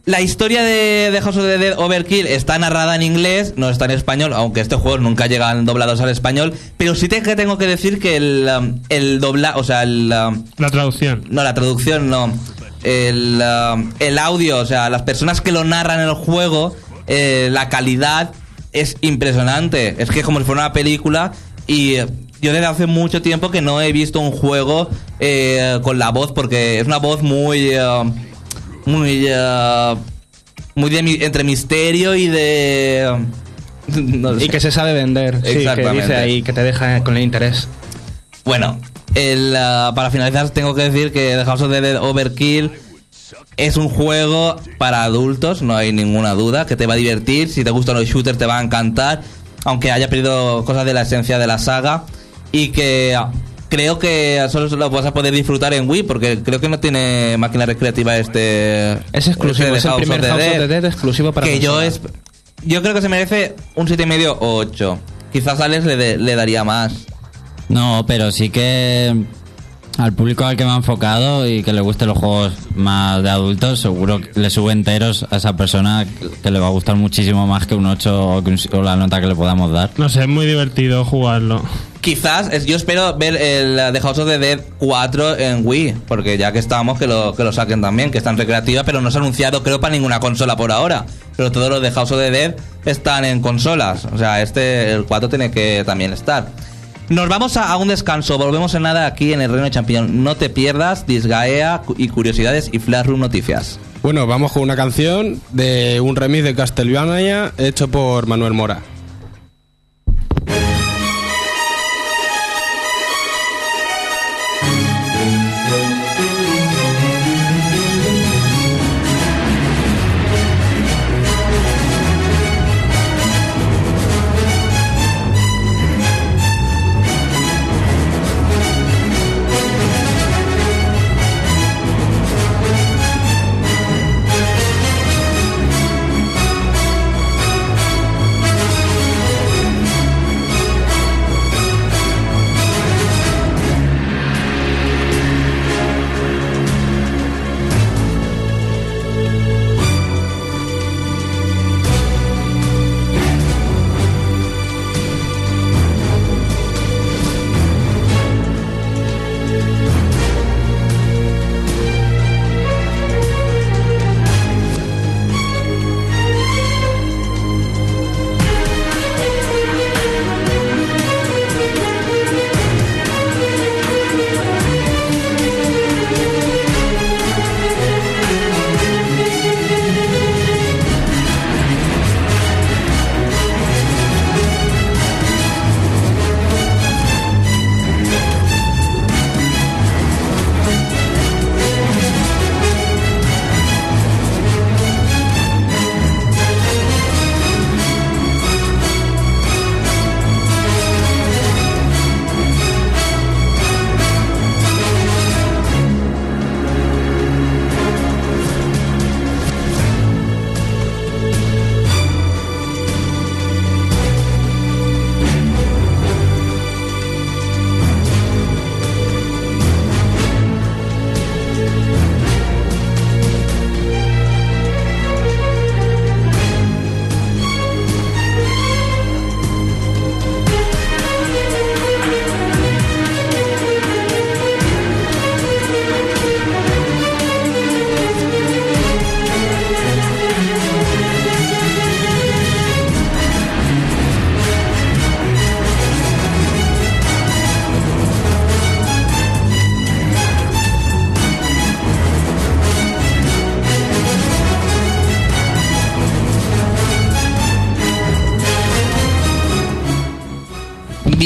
La historia de, de House of the Dead Overkill está narrada en inglés, no está en español, aunque estos juegos nunca llegan doblados al español. Pero sí te- que tengo que decir que el, um, el dobla, o sea, el, um, La traducción. no, la traducción no. El, um, el audio, o sea, las personas que lo narran en el juego, eh, la calidad es impresionante. Es que es como si fuera una película y eh, yo desde hace mucho tiempo que no he visto un juego eh, con la voz porque es una voz muy... eh, muy... eh, muy de entre misterio y de... no sé. Y que se sabe vender. Sí, que Exactamente. dice ahí que te deja con el interés. Bueno, el, ah, para finalizar tengo que decir que The House of the Dead Overkill es un juego para adultos, no hay ninguna duda, que te va a divertir, si te gustan los shooters te va a encantar, aunque haya perdido cosas de la esencia de la saga y que ah, creo que solo lo vas a poder disfrutar en Wii porque creo que no tiene máquina recreativa este. Es exclusivo, este es el House primer of the House of the Dead exclusivo para Que yo es. Yo creo que se merece un 7,5 o 8. Quizás a Alex le, de- le daría más. No, pero sí que al público al que me ha enfocado y que le gusten los juegos más de adultos, seguro que le sube enteros a esa persona que le va a gustar muchísimo más que un 8 o, que un- o la nota que le podamos dar. No sé, es muy divertido jugarlo. Quizás, yo espero ver el The House of the Dead 4 en Wii, porque ya que estamos, que lo, que lo saquen también, que está en recreativa, pero no se ha anunciado, creo, para ninguna consola por ahora. Pero todos los de House of the Dead están en consolas. O sea, este, el 4 tiene que también estar. Nos vamos a, un descanso, volvemos en nada aquí en el Reino de Champiñón. No te pierdas Disgaea y Curiosidades y Flash Room Noticias. Bueno, vamos con una canción de un remix de Castlevania hecho por Manuel Mora.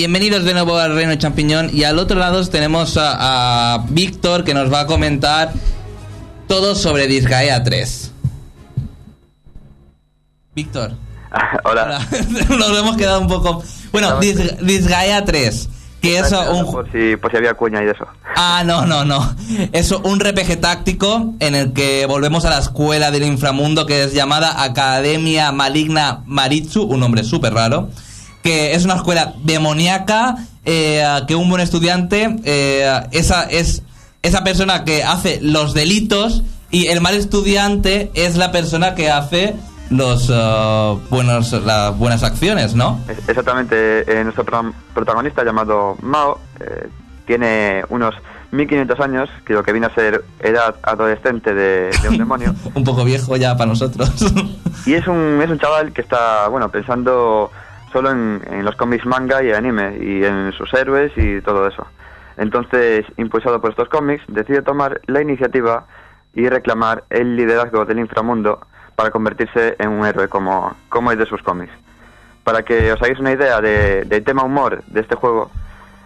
Bienvenidos de nuevo al Reino de Champiñón y al otro lado tenemos a, a Víctor que nos va a comentar todo sobre Disgaea 3. Víctor. Hola. Nos hemos quedado un poco... Bueno, Dis- Disgaea 3, que es un... Por si, por si había cuña y eso. Ah, no, no, no. Es un RPG táctico en el que volvemos a la escuela del inframundo que es llamada Academia Maligna Maritsu, un nombre súper raro, que es una escuela demoníaca eh, que un buen estudiante eh, esa es esa persona que hace los delitos y el mal estudiante es la persona que hace los eh, buenos las buenas acciones, ¿no? Exactamente, eh, nuestro pro- protagonista llamado Mao eh, tiene unos 1500 años, que lo que viene a ser edad adolescente de, de un demonio. un poco viejo ya para nosotros. Y es un, es un chaval que está, bueno, pensando solo en, los cómics manga y anime, y en sus héroes y todo eso. Entonces, impulsado por estos cómics, decide tomar la iniciativa y reclamar el liderazgo del inframundo para convertirse en un héroe como, como es de sus cómics. Para que os hagáis una idea de- del tema humor de este juego,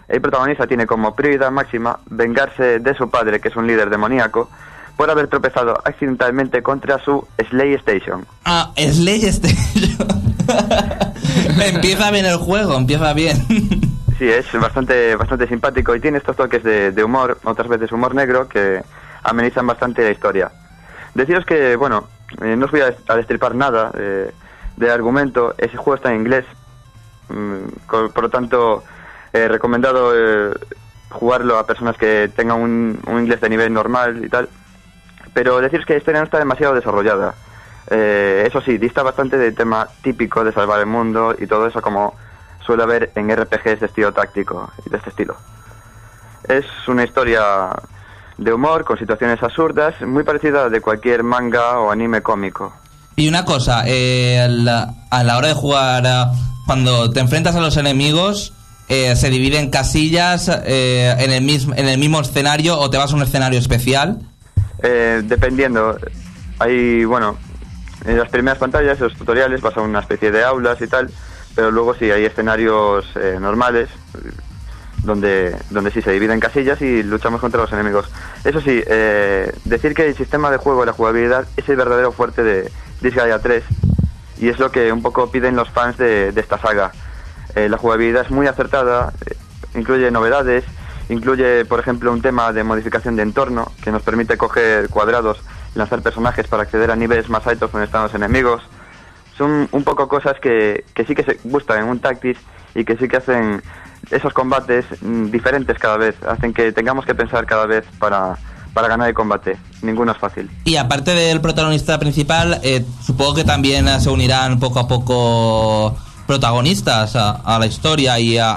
el protagonista tiene como prioridad máxima vengarse de su padre, que es un líder demoníaco, por haber tropezado accidentalmente contra su Slay Station. Ah, Slay Station. empieza bien el juego, empieza bien. Sí, es bastante, bastante simpático y tiene estos toques de, de humor, otras veces humor negro, que amenizan bastante la historia. Deciros que, bueno, eh, no os voy a, destripar nada eh, de argumento, ese juego está en inglés, mm, por lo tanto, eh, recomendado eh, jugarlo a personas que tengan un, un inglés de nivel normal y tal, pero deciros que la historia no está demasiado desarrollada. Eh, eso sí, dista bastante del tema típico de salvar el mundo y todo eso como suele haber en RPGs de estilo táctico y de este estilo. Es una historia de humor con situaciones absurdas, muy parecida a de cualquier manga o anime cómico. Y una cosa, eh, a la- hora de jugar, cuando te enfrentas a los enemigos, eh, se divide en casillas eh, en, el mismo, en el mismo escenario o te vas a un escenario especial. Eh, dependiendo, hay, bueno, en las primeras pantallas, los tutoriales, vas a una especie de aulas y tal, pero luego sí hay escenarios eh, normales donde, donde sí se dividen casillas y luchamos contra los enemigos. Eso sí, eh, decir que el sistema de juego y la jugabilidad es el verdadero fuerte de Disgaea 3 y es lo que un poco piden los fans de, de esta saga. Eh, la jugabilidad es muy acertada, eh, incluye novedades, incluye, por ejemplo, un tema de modificación de entorno que nos permite coger cuadrados, lanzar personajes para acceder a niveles más altos donde están los enemigos. Son un poco cosas que, que sí que se gustan en un Tactics y que sí que hacen esos combates mm, diferentes cada vez, hacen que tengamos que pensar cada vez para, para ganar el combate. Ninguno es fácil. Y aparte del protagonista principal, eh, supongo que también eh, se unirán poco a poco protagonistas a, la historia y a-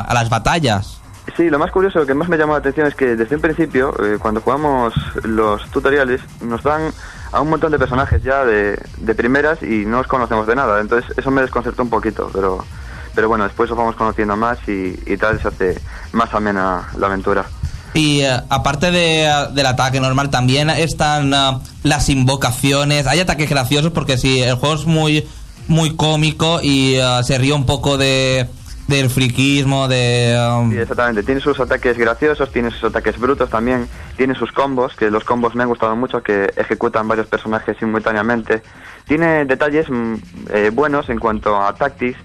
a las batallas. Sí, lo más curioso, lo que más me llamó la atención es que desde un principio, eh, cuando jugamos los tutoriales, nos dan a un montón de personajes ya de, primeras y no os conocemos de nada. Entonces eso me desconcertó un poquito, pero, pero bueno, después os vamos conociendo más y, tal, se hace más amena la aventura. Y eh, aparte de, eh, del ataque normal, también están las invocaciones. Hay ataques graciosos porque sí, el juego es muy, muy cómico y se ríe un poco de del friquismo, de... um, Sí, exactamente. Tiene sus ataques graciosos, tiene sus ataques brutos también, tiene sus combos, que los combos me han gustado mucho, que ejecutan varios personajes simultáneamente. Tiene detalles mm, eh, buenos en cuanto a tactics,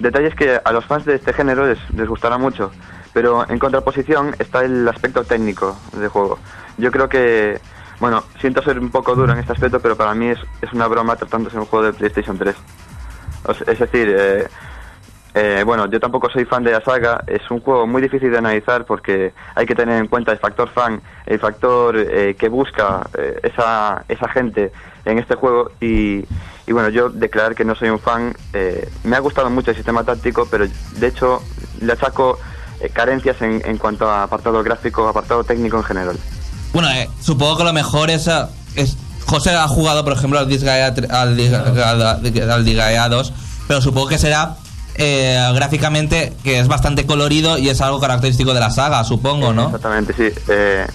detalles que a los fans de este género les, les gustará mucho. Pero en contraposición está el aspecto técnico del juego. Yo creo que, bueno, siento ser un poco duro en este aspecto, pero para mí es, es una broma tratándose de un juego de PlayStation 3. O se- es decir, eh, eh, bueno, yo tampoco soy fan de la saga. Es un juego muy difícil de analizar porque hay que tener en cuenta el factor fan, el factor eh, que busca eh, esa, esa gente en este juego. Y, y bueno, yo declarar que no soy un fan, eh, me ha gustado mucho el sistema táctico, pero de hecho le eh, carencias en, cuanto a apartado gráfico, apartado técnico en general. Bueno, supongo que lo mejor es, es- José ha jugado, por ejemplo, al Disgaea, al, al Disgaea 2, pero supongo que será eh, gráficamente que es bastante colorido y es algo característico de la saga, supongo, ¿no? Exactamente, sí. Eh,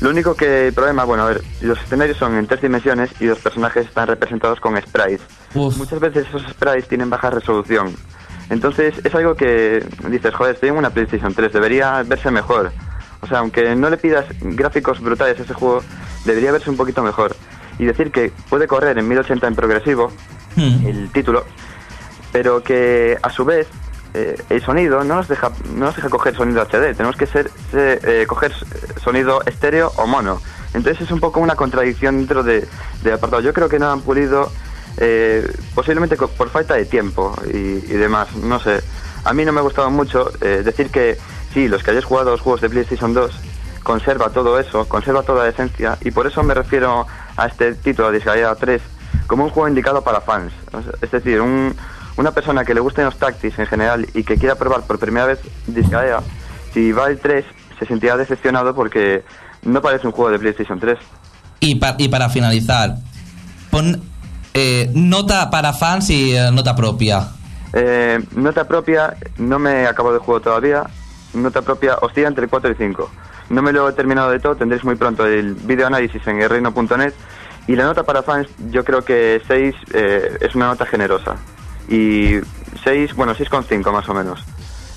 lo único que el problema, bueno, a ver, los escenarios son en tres dimensiones y los personajes están representados con sprites. Muchas veces esos sprites tienen baja resolución. Entonces es algo que dices, joder, estoy en una PlayStation 3, debería verse mejor. O sea, aunque no le pidas gráficos brutales a ese juego, debería verse un poquito mejor. Y decir que puede correr en 1080 en progresivo, el título, pero que a su vez eh, el sonido no nos deja no nos deja coger sonido HD, tenemos que ser, ser, eh, coger sonido estéreo o mono. Entonces es un poco una contradicción dentro de, del apartado. Yo creo que no han pulido, eh, posiblemente por falta de tiempo y, y demás, no sé. A mí no me ha gustado mucho eh, decir que sí, los que hayáis jugado los juegos de PlayStation 2 conserva todo eso, conserva toda la esencia y por eso me refiero a este título de Disgaea 3 como un juego indicado para fans. Es decir, un, una persona que le gusten los tactics en general y que quiera probar por primera vez Disgaea, si va el 3 se sentirá decepcionado porque no parece un juego de PlayStation 3. Y, pa- y para finalizar, pon eh, nota para fans y eh, nota propia. Eh, nota propia, no me acabo de juego todavía. Nota propia, oscila entre 4 y 5. No me lo he terminado de todo, tendréis muy pronto el video análisis en elreino.net. Y la nota para fans, yo creo que 6 eh, es una nota generosa. Y 6, bueno, 6,5 más o menos.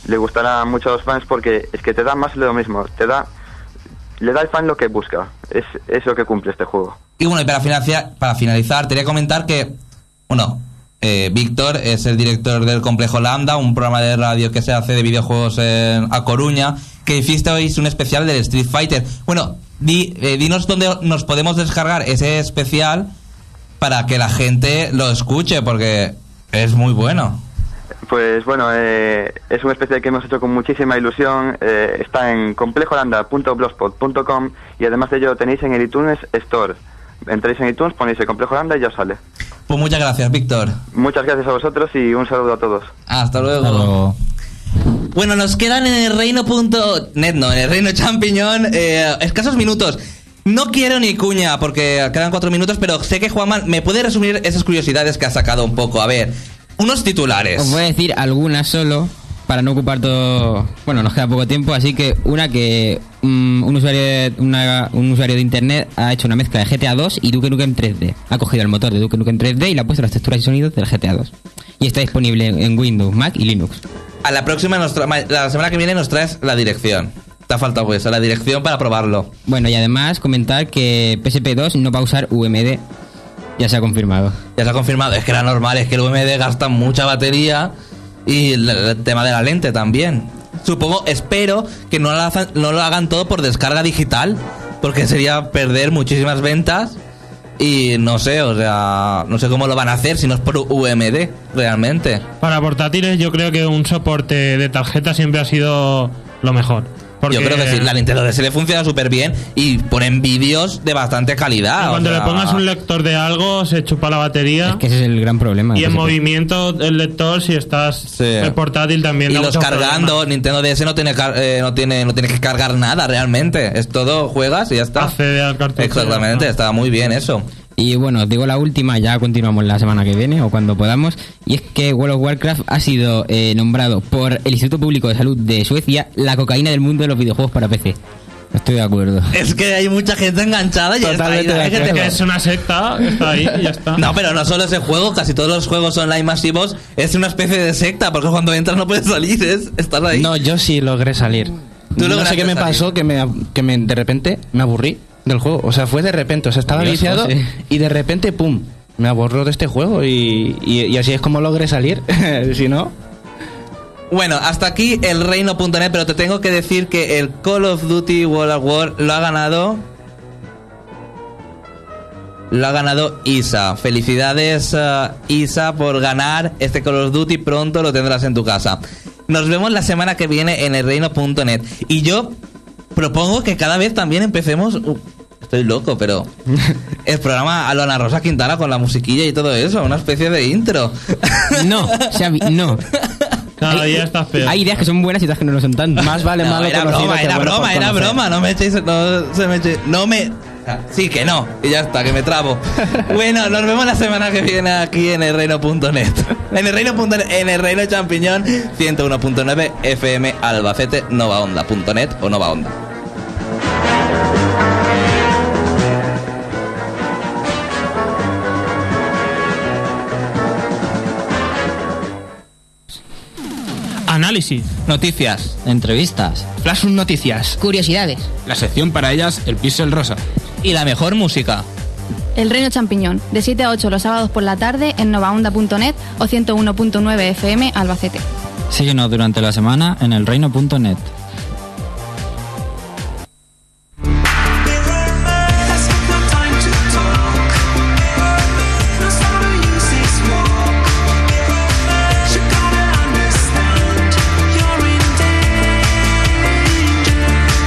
Le gustará mucho a los fans porque es que te da más lo mismo. Te da, le da al fan lo que busca. Es eso que cumple este juego. Y bueno, y para finalizar, para finalizar, te quería comentar que, bueno, eh, Víctor es el director del Complejo Lambda, un programa de radio que se hace de videojuegos en, a Coruña, que hiciste hoy un especial del Street Fighter. Bueno, di- eh, dinos dónde nos podemos descargar ese especial para que la gente lo escuche, porque es muy bueno. Pues bueno, eh, es un especial que hemos hecho con muchísima ilusión. eh, está en complejolanda.blogspot.com y además de ello lo tenéis en el iTunes Store. Entráis en iTunes, ponéis el Complejo Landa y ya os sale. Pues muchas gracias, Víctor. Muchas gracias a vosotros y un saludo a todos. Hasta luego. Hasta luego. Bueno, nos quedan en el reino.net, no, en el reino champiñón, eh, escasos minutos. No quiero ni cuña porque quedan cuatro minutos, pero sé que Juanman me puede resumir esas curiosidades que ha sacado un poco. A ver, unos titulares. Os voy a decir algunas solo para no ocupar todo. Bueno, nos queda poco tiempo, así que una que mm, un, usuario de, una- un usuario de internet ha hecho una mezcla de GTA 2 y Duke Nukem 3D. Ha cogido el motor de Duke Nukem 3D y le ha puesto las texturas y sonidos del GTA 2. Y está disponible en, Windows, Mac y Linux. A la próxima, nos la semana que viene nos traes la dirección. Te ha faltado eso, la dirección para probarlo. Bueno, y además comentar que PSP 2 no va a usar UMD. Ya se ha confirmado. Ya se ha confirmado, es que era normal, es que el UMD gasta mucha batería y el, el tema de la lente también. Supongo, espero que no lo, hagan, no lo hagan todo por descarga digital, porque sería perder muchísimas ventas y no sé, o sea, no sé cómo lo van a hacer si no es por UMD, realmente. Para portátiles yo creo que un soporte de tarjeta siempre ha sido lo mejor. Porque Yo creo que sí, la Nintendo DS le funciona súper bien y ponen vídeos de bastante calidad. o cuando le sea, pongas un lector de algo se chupa la batería. Es que ese es el gran problema. Y en movimiento el lector si estás el portátil también y los cargando, Nintendo DS no tiene, eh, no tiene no tiene que cargar nada realmente. Es todo, juegas y ya está. Accede al cartucho. Exactamente, está muy bien eso. Y bueno, os digo la última, ya continuamos la semana que viene o cuando podamos. Y es que World of Warcraft ha sido eh, nombrado por el Instituto Público de Salud de Suecia la cocaína del mundo de los videojuegos para PC. Estoy de acuerdo. Es que hay mucha gente enganchada y está ahí, hay gente que- es una secta, está ahí y ya está. No, pero no solo ese juego, casi todos los juegos online masivos es una especie de secta, porque cuando entras no puedes salir, es, estás ahí. No, yo sí logré salir. Tú no sé qué me salir. pasó, que, me, que me, de repente me aburrí del juego. O sea, fue de repente. O sea, estaba Curioso, viciado sí. y de repente, ¡pum! Me aburro de este juego y, y- y así es como logré salir. si no... Bueno, hasta aquí el reino.net, pero te tengo que decir que el Call of Duty World at War lo ha ganado. Lo ha ganado Isa. Felicidades, eh, Isa, por ganar este Call of Duty. Pronto lo tendrás en tu casa. Nos vemos la semana que viene en el reino.net. Y yo propongo que cada vez también empecemos. Estoy loco, pero. El programa a lo Ana Rosa Quintana con la musiquilla y todo eso. Una especie de intro. No, Xavi, no. Cada día estás peor. Hay ideas que son buenas y otras que no lo son tanto. Más vale No, malo era conocido broma, que era bueno broma, era conocer. broma. No me echéis, no se me eche- no me. Sí, que no. Y ya está, que me trabo. bueno, nos vemos la semana que viene aquí en el reino.net. En el reino.net, en el reino champiñón 101.9 FM Albacete, novaonda.net o Nova Onda. Análisis. Noticias. Entrevistas. Flash Noticias. Curiosidades. La sección para ellas, el pixel rosa. Y la mejor música. El Reino Champiñón, de 7 a 8 los sábados por la tarde en novaonda.net o 101.9 FM Albacete. Síguenos durante la semana en elreino.net.